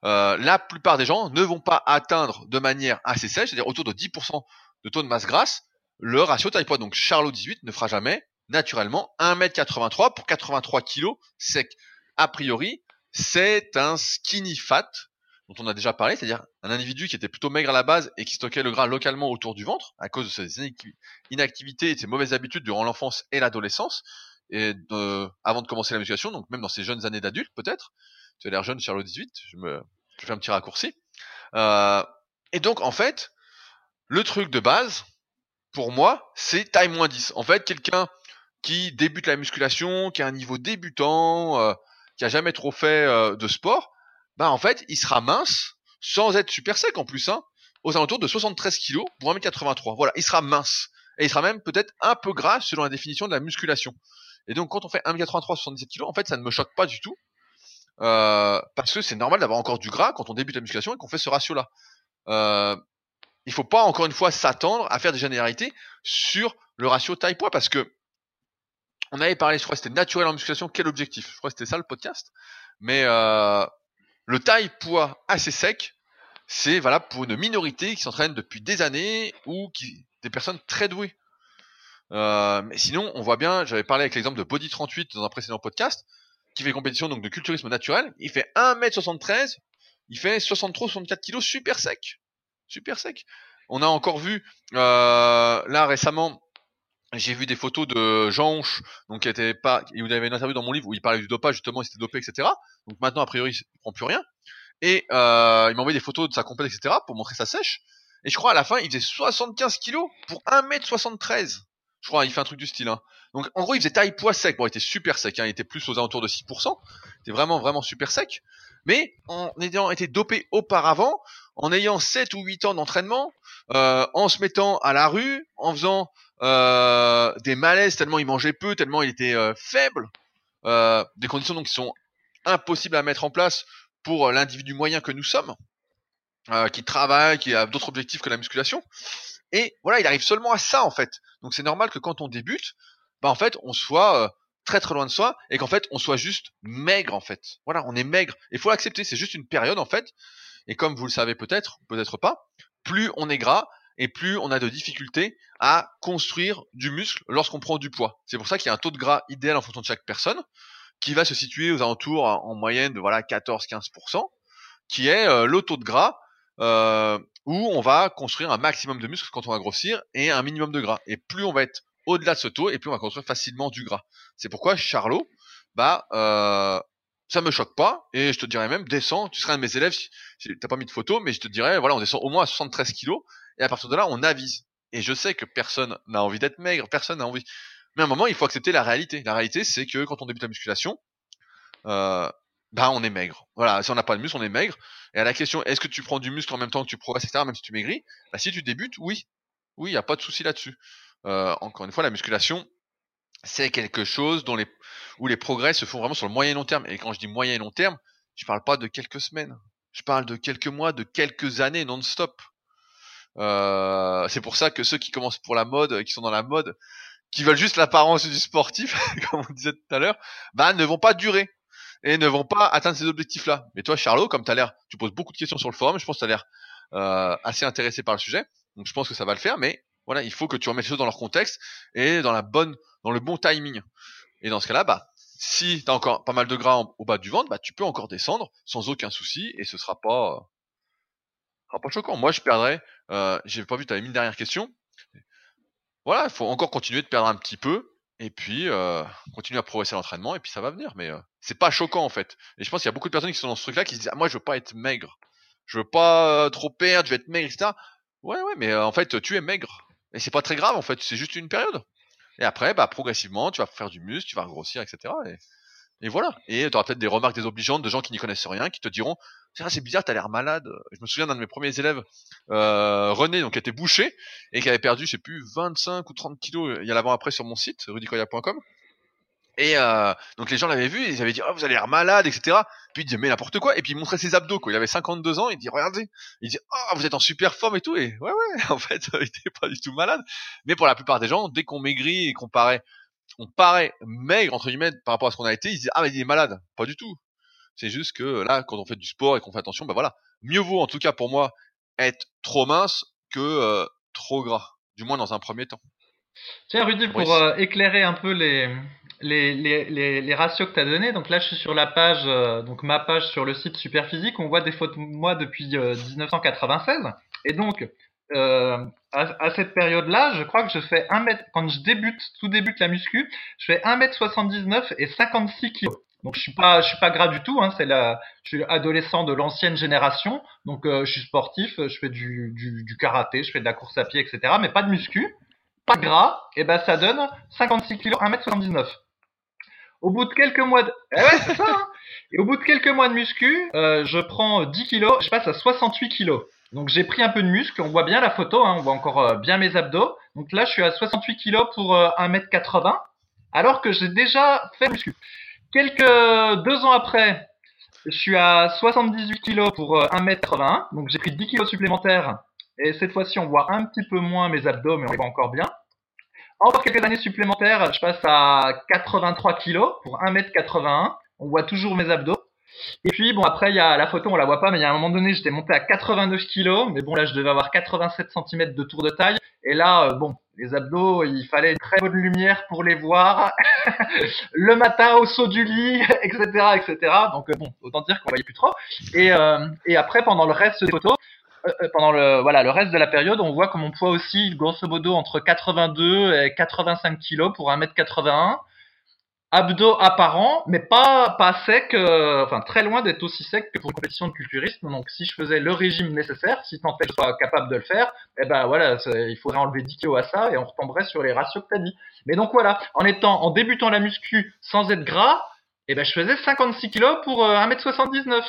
euh, la plupart des gens ne vont pas atteindre de manière assez sèche, c'est-à-dire autour de 10% de taux de masse grasse, le ratio taille-poids. Donc Charlot 18 ne fera jamais, naturellement, 1m83 pour 83 kg sec. A priori, c'est un skinny fat, dont on a déjà parlé, c'est-à-dire un individu qui était plutôt maigre à la base et qui stockait le gras localement autour du ventre, à cause de ses inacti- inactivités et de ses mauvaises habitudes durant l'enfance et l'adolescence, et avant de commencer la musculation, donc même dans ses jeunes années d'adulte peut-être. Tu as l'air jeune, Charlot 18, je je fais un petit raccourci. Euh, et donc en fait, le truc de base, pour moi, c'est taille moins 10. En fait, quelqu'un qui débute la musculation, qui a un niveau débutant, euh, qui a jamais trop fait euh, de sport, bah en fait, il sera mince, sans être super sec en plus, hein, aux alentours de 73 kg pour 1m83. Voilà, il sera mince. Et il sera même peut-être un peu gras selon la définition de la musculation. Et donc quand on fait 1m83, 77 kg, en fait, ça ne me choque pas du tout. Euh, parce que c'est normal d'avoir encore du gras quand on débute la musculation et qu'on fait ce ratio-là. Euh, il faut pas encore une fois s'attendre à faire des généralités sur le ratio taille-poids parce que on avait parlé, je crois que c'était naturel en musculation, quel objectif? Je crois que c'était ça le podcast. Mais euh, le taille-poids assez sec, c'est valable pour une minorité qui s'entraîne depuis des années ou qui des personnes très douées. Euh, mais sinon, on voit bien, j'avais parlé avec l'exemple de Body 38 dans un précédent podcast, qui fait compétition donc de culturisme naturel, il fait 1m73, il fait 63-64 kg super sec. Super sec. On a encore vu, euh, là récemment, j'ai vu des photos de Jean Honche, donc qui était pas, il avait une interview dans mon livre où il parlait du dopage justement, il s'était dopé, etc. Donc maintenant, a priori, il prend plus rien. Et euh, il m'a envoyé des photos de sa compète, etc. pour montrer sa sèche. Et je crois à la fin, il faisait 75 kilos pour 1m73. Je crois, il fait un truc du style. Hein. Donc en gros, il faisait taille poids sec. Bon, il était super sec, hein. il était plus aux alentours de 6%. Il était vraiment, vraiment super sec. Mais en ayant été dopé auparavant, en ayant 7 ou 8 ans d'entraînement, euh, en se mettant à la rue, en faisant euh, des malaises tellement il mangeait peu, tellement il était euh, faible, des conditions donc qui sont impossibles à mettre en place pour l'individu moyen que nous sommes, qui travaille, qui a d'autres objectifs que la musculation. Et voilà, il arrive seulement à ça en fait. Donc c'est normal que quand on débute, bah en fait, on soit euh, très très loin de soi et qu'en fait, on soit juste maigre en fait. Voilà, on est maigre. Il faut l'accepter, c'est juste une période en fait. Et comme vous le savez peut-être, peut-être pas, plus on est gras et plus on a de difficultés à construire du muscle lorsqu'on prend du poids. C'est pour ça qu'il y a un taux de gras idéal en fonction de chaque personne qui va se situer aux alentours en moyenne de voilà 14-15%, qui est euh, le taux de gras euh, où on va construire un maximum de muscles quand on va grossir et un minimum de gras. Et plus on va être au-delà de ce taux, et plus on va construire facilement du gras. C'est pourquoi Charlot, bah, euh, ça me choque pas, et je te dirais même, descends, tu seras un de mes élèves, t'as pas mis de photo, mais je te dirais, voilà, on descend au moins à 73 kilos, et à partir de là, on avise. Et je sais que personne n'a envie d'être maigre, personne n'a envie. Mais à un moment, il faut accepter la réalité. La réalité, c'est que quand on débute la musculation, euh, bah on est maigre. Voilà, si on n'a pas de muscle, on est maigre. Et à la question, est-ce que tu prends du muscle en même temps que tu progresses, etc., même si tu maigris, bah si tu débutes, oui. Oui, il a pas de souci là-dessus. Euh, encore une fois, la musculation, c'est quelque chose dont les, où les progrès se font vraiment sur le moyen et long terme. Et quand je dis moyen et long terme, je parle pas de quelques semaines. Je parle de quelques mois, de quelques années non-stop. Euh, c'est pour ça que ceux qui commencent pour la mode, qui sont dans la mode, qui veulent juste l'apparence du sportif, comme on disait tout à l'heure, bah ne vont pas durer et ne vont pas atteindre ces objectifs-là. Mais toi, Charlot, comme tu as l'air, tu poses beaucoup de questions sur le forum, je pense que tu as l'air euh, assez intéressé par le sujet, donc je pense que ça va le faire, mais voilà, il faut que tu remettes les choses dans leur contexte et dans la bonne, dans le bon timing. Et dans ce cas-là, bah, si tu as encore pas mal de gras au bas du ventre, bah, tu peux encore descendre sans aucun souci et ce sera pas, sera pas choquant. Moi, je perdrais, euh, j'ai pas vu, tu avais mis une dernière question. Voilà, il faut encore continuer de perdre un petit peu et puis euh, continuer à progresser l'entraînement et puis ça va venir. Mais euh, c'est pas choquant en fait. Et je pense qu'il y a beaucoup de personnes qui sont dans ce truc-là qui se disent ah, moi je veux pas être maigre, je veux pas euh, trop perdre, je vais être maigre, etc. Ouais ouais, mais euh, en fait tu es maigre et c'est pas très grave en fait, c'est juste une période. Et après bah progressivement tu vas faire du muscle, tu vas grossir, etc. Et, et voilà. Et tu auras peut-être des remarques désobligeantes de gens qui n'y connaissent rien, qui te diront c'est bizarre, t'as l'air malade. Je me souviens d'un de mes premiers élèves, euh, René, donc qui était bouché et qui avait perdu, je sais plus, 25 ou 30 kilos il y a l'avant-après sur mon site, rudicoya.com. Et euh, donc les gens l'avaient vu, ils avaient dit oh, vous avez l'air malade, etc. Puis il disait mais n'importe quoi, et puis il montrait ses abdos quoi. Il avait 52 ans, il dit regardez, il dit oh vous êtes en super forme et tout, et ouais ouais, en fait il était pas du tout malade. Mais pour la plupart des gens, dès qu'on maigrit et qu'on paraît on paraît maigre entre guillemets par rapport à ce qu'on a été, ils disent ah mais il est malade, pas du tout. C'est juste que là, quand on fait du sport et qu'on fait attention, ben voilà, mieux vaut en tout cas pour moi être trop mince que euh, trop gras, du moins dans un premier temps. Tiens Rudy, pour euh, éclairer un peu les, les, les, les, ratios que tu as donnés, donc là je suis sur la page, euh, donc ma page sur le site Superphysique, on voit des photos de moi depuis 1996, et donc à, à, cette période-là, je crois que je fais 1 mètre, quand je débute, tout débute la muscu, je fais 1m79 et 56 kg. Donc je suis pas, je suis pas gras du tout. Hein, c'est la, je suis adolescent de l'ancienne génération. Donc euh, je suis sportif, je fais du, du, karaté, je fais de la course à pied, etc. Mais pas de muscu, pas gras. Et ben ça donne 56 kg, 1m79. Au bout de quelques mois de, eh ouais, ça. Hein et au bout de quelques mois de muscu, euh, je prends 10 kg, je passe à 68 kg. Donc j'ai pris un peu de muscle, on voit bien la photo, hein, on voit encore euh, bien mes abdos. Donc là je suis à 68 kg pour 1m80, alors que j'ai déjà fait muscu. Quelques deux ans après, je suis à 78 kg pour 1m81, euh, donc j'ai pris 10 kg supplémentaires. Et cette fois-ci, on voit un petit peu moins mes abdos, mais on les voit encore bien. Encore quelques années supplémentaires, je passe à 83 kg pour 1m81. On voit toujours mes abdos. Et puis, bon, après, il y a la photo, on la voit pas, mais il y a un moment donné, j'étais monté à 89 kg. Mais bon, là, je devais avoir 87 cm de tour de taille. Et là, euh, bon, les abdos, il fallait une très bonne lumière pour les voir. le matin au saut du lit, etc., etc. Donc euh, bon, autant dire qu'on voyait plus trop. Et, euh, et après, pendant le reste des photos, euh, pendant le voilà le reste de la période, on voit que mon poids aussi, grosso modo, entre 82 et 85 kg pour 1m81 abdos apparents, mais pas pas sec, euh, enfin très loin d'être aussi sec que pour une compétition de culturisme. Donc si je faisais le régime nécessaire, si tant est que je sois capable de le faire, eh ben voilà, il faudrait enlever 10 kg à ça et on retomberait sur les ratios que tu as dit. Mais donc voilà, en étant en débutant la muscu sans être gras, eh ben je faisais 56 kg pour 1m79. Euh,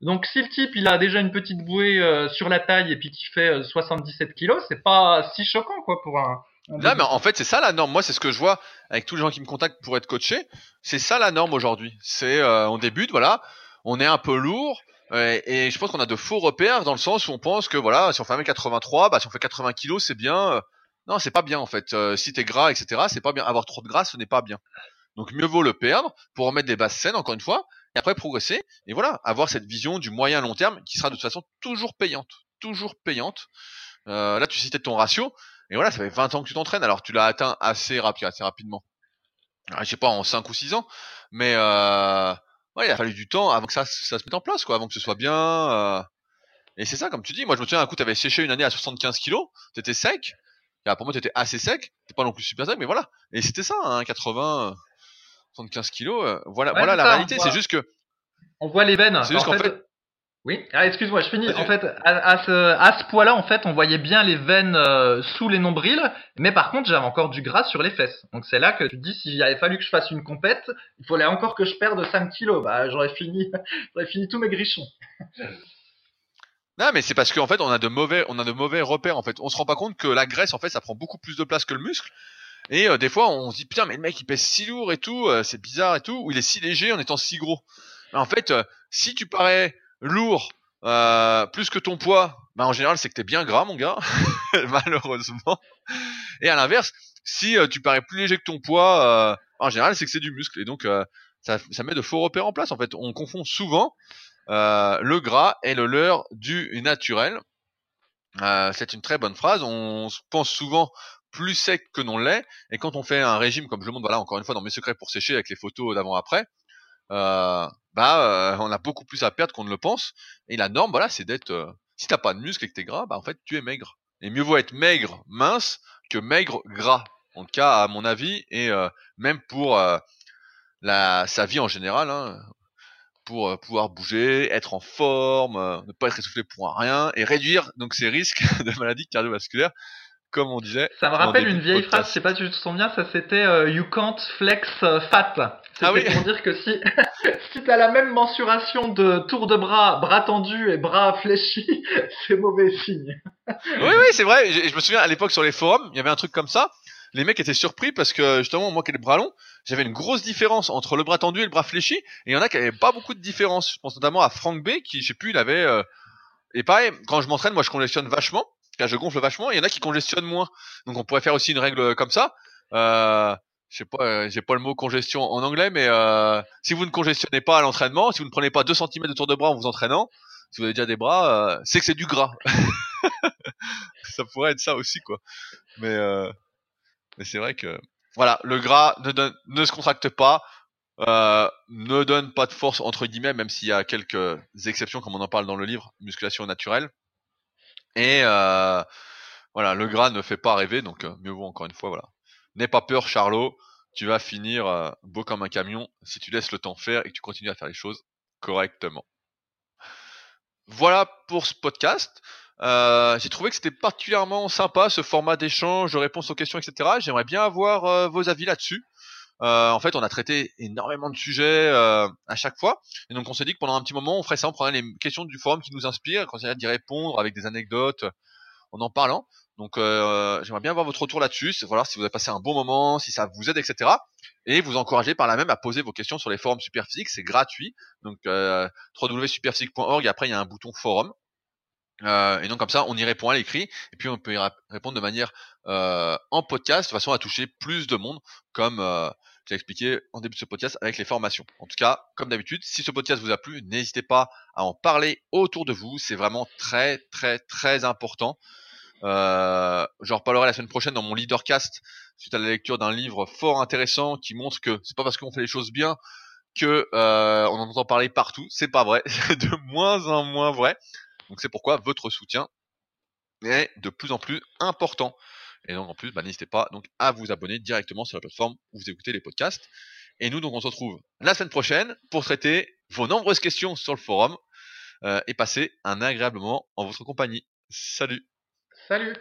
donc si le type il a déjà une petite bouée euh, sur la taille et puis qui fait 77 kg, c'est pas si choquant quoi pour un Là, mais en fait, c'est ça la norme. Moi, c'est ce que je vois avec tous les gens qui me contactent pour être coaché. C'est ça la norme aujourd'hui. C'est, euh, on débute, voilà, on est un peu lourd, et je pense qu'on a de faux repères dans le sens où on pense que voilà, si on fait 1m83, bah si on fait 80 kg, c'est bien. Non, c'est pas bien en fait. Euh, si t'es gras, etc., c'est pas bien. Avoir trop de gras, ce n'est pas bien. Donc mieux vaut le perdre pour remettre des bases saines, encore une fois, et après progresser. Et voilà, avoir cette vision du moyen long terme qui sera de toute façon toujours payante. Toujours payante. Euh, là, tu citais ton ratio. Et voilà, ça fait 20 ans que tu t'entraînes. Alors tu l'as atteint assez, assez rapidement. je sais pas, en 5 ou 6 ans. Mais euh, ouais, il a fallu du temps avant que ça, ça se mette en place, quoi, avant que ce soit bien. Euh... Et c'est ça, comme tu dis. Moi, je me souviens, un coup, t'avais séché une année à 75 kilos. T'étais sec. Et pour moi, t'étais assez sec. T'es pas non plus super sec, mais voilà. Et c'était ça, hein, 80, 75 kilos. Euh, voilà, voilà la réalité. C'est juste que. On voit les veines. C'est juste qu'en fait, oui, ah, excuse-moi, je finis. En fait, à, ce, à ce poids-là, en fait, on voyait bien les veines euh, sous les nombrils, mais par contre, j'avais encore du gras sur les fesses. Donc c'est là que tu te dis, s'il avait fallu que je fasse une compète, il fallait encore que je perde 5 kilos. Bah, j'aurais fini, j'aurais fini tous mes grichons. Non, mais c'est parce qu'en fait, on a de mauvais, on a de mauvais repères. En fait, on se rend pas compte que la graisse, en fait, ça prend beaucoup plus de place que le muscle. Et euh, des fois, on se dit putain, mais le mec, il pèse si lourd et tout, euh, c'est bizarre et tout, ou il est si léger en étant si gros. en fait, si tu parais lourd euh, plus que ton poids, bah en général c'est que t'es bien gras mon gars, malheureusement. Et à l'inverse, si euh, tu parais plus léger que ton poids, euh, en général c'est que c'est du muscle. Et donc ça, ça, met de faux repères en place en fait. On confond souvent le gras et le leurre du naturel. c'est une très bonne phrase. On pense souvent plus sec que non l'est. Et quand on fait un régime comme je le montre, voilà encore une fois dans mes secrets pour sécher avec les photos d'avant-après, euh, bah euh, on a beaucoup plus à perdre qu'on ne le pense. Et la norme, voilà, c'est d'être. Euh, si t'as pas de muscle et que t'es gras, bah en fait tu es maigre. Et mieux vaut être maigre, mince, que maigre, gras. En tout cas, à mon avis, et même pour sa vie en général, hein, pour pouvoir bouger, être en forme, ne pas être essoufflé pour rien, et réduire donc ces risques de maladies cardiovasculaires comme on disait. Ça me rappelle une vieille phrase, je sais pas si tu te souviens, ça c'était euh, You can't flex euh, fat. Ah oui. pour dire que si, si t'as la même mensuration de tour de bras, bras tendus et bras fléchis, c'est mauvais signe. oui, oui, c'est vrai. Je, je, me souviens à l'époque sur les forums, il y avait un truc comme ça. Les mecs étaient surpris parce que justement, moi qui ai le bras long, j'avais une grosse différence entre le bras tendu et le bras fléchi. Et il y en a qui avaient pas beaucoup de différence. Je pense notamment à Frank B, qui, je sais plus, il avait. Euh, et pareil, quand je m'entraîne, moi je congestionne vachement je gonfle vachement. Il y en a qui congestionnent moins. Donc on pourrait faire aussi une règle comme ça. Euh, je sais pas, euh, j'ai pas le mot congestion en anglais, mais euh, si vous ne congestionnez pas à l'entraînement, si vous ne prenez pas 2 cm de tour de bras en vous entraînant, si vous avez déjà des bras, c'est que c'est du gras. ça pourrait être ça aussi, quoi. Mais, mais c'est vrai que voilà, le gras ne, donne, ne se contracte pas, ne donne pas de force entre guillemets, même s'il y a quelques exceptions, comme on en parle dans le livre Musculation naturelle. Et euh, voilà, le gras ne fait pas rêver, donc euh, mieux vaut encore une fois, voilà. N'aie pas peur, Charlot, tu vas finir euh, beau comme un camion si tu laisses le temps faire et que tu continues à faire les choses correctement. Voilà pour ce podcast. J'ai trouvé que c'était particulièrement sympa ce format d'échange, de réponse aux questions, etc. J'aimerais bien avoir vos avis là-dessus. Euh, en fait, on a traité énormément de sujets euh, à chaque fois, et donc on s'est dit que pendant un petit moment, on ferait ça, on prendrait les questions du forum qui nous inspirent, qu'on essaierait d'y répondre avec des anecdotes, en en parlant. Donc, euh, j'aimerais bien avoir votre retour là-dessus, voir si vous avez passé un bon moment, si ça vous aide, etc. Et vous encourager par là même à poser vos questions sur les forums Superphysique, c'est gratuit. Donc, euh, www.superphysique.org, et après il y a un bouton forum. Euh, et donc comme ça, on y répond à l'écrit, et puis on peut y répondre de manière euh, en podcast, de façon à toucher plus de monde, comme euh, j'ai expliqué en début de ce podcast avec les formations. En tout cas, comme d'habitude, si ce podcast vous a plu, n'hésitez pas à en parler autour de vous. C'est vraiment très très très important. Euh, J'en reparlerai la semaine prochaine dans mon leadercast suite à la lecture d'un livre fort intéressant qui montre que c'est pas parce qu'on fait les choses bien que euh, on en entend parler partout. C'est pas vrai, c'est de moins en moins vrai. Donc c'est pourquoi votre soutien est de plus en plus important. Et donc en plus, bah, n'hésitez pas donc à vous abonner directement sur la plateforme où vous écoutez les podcasts. Et nous donc on se retrouve la semaine prochaine pour traiter vos nombreuses questions sur le forum euh, et passer un agréable moment en votre compagnie. Salut. Salut.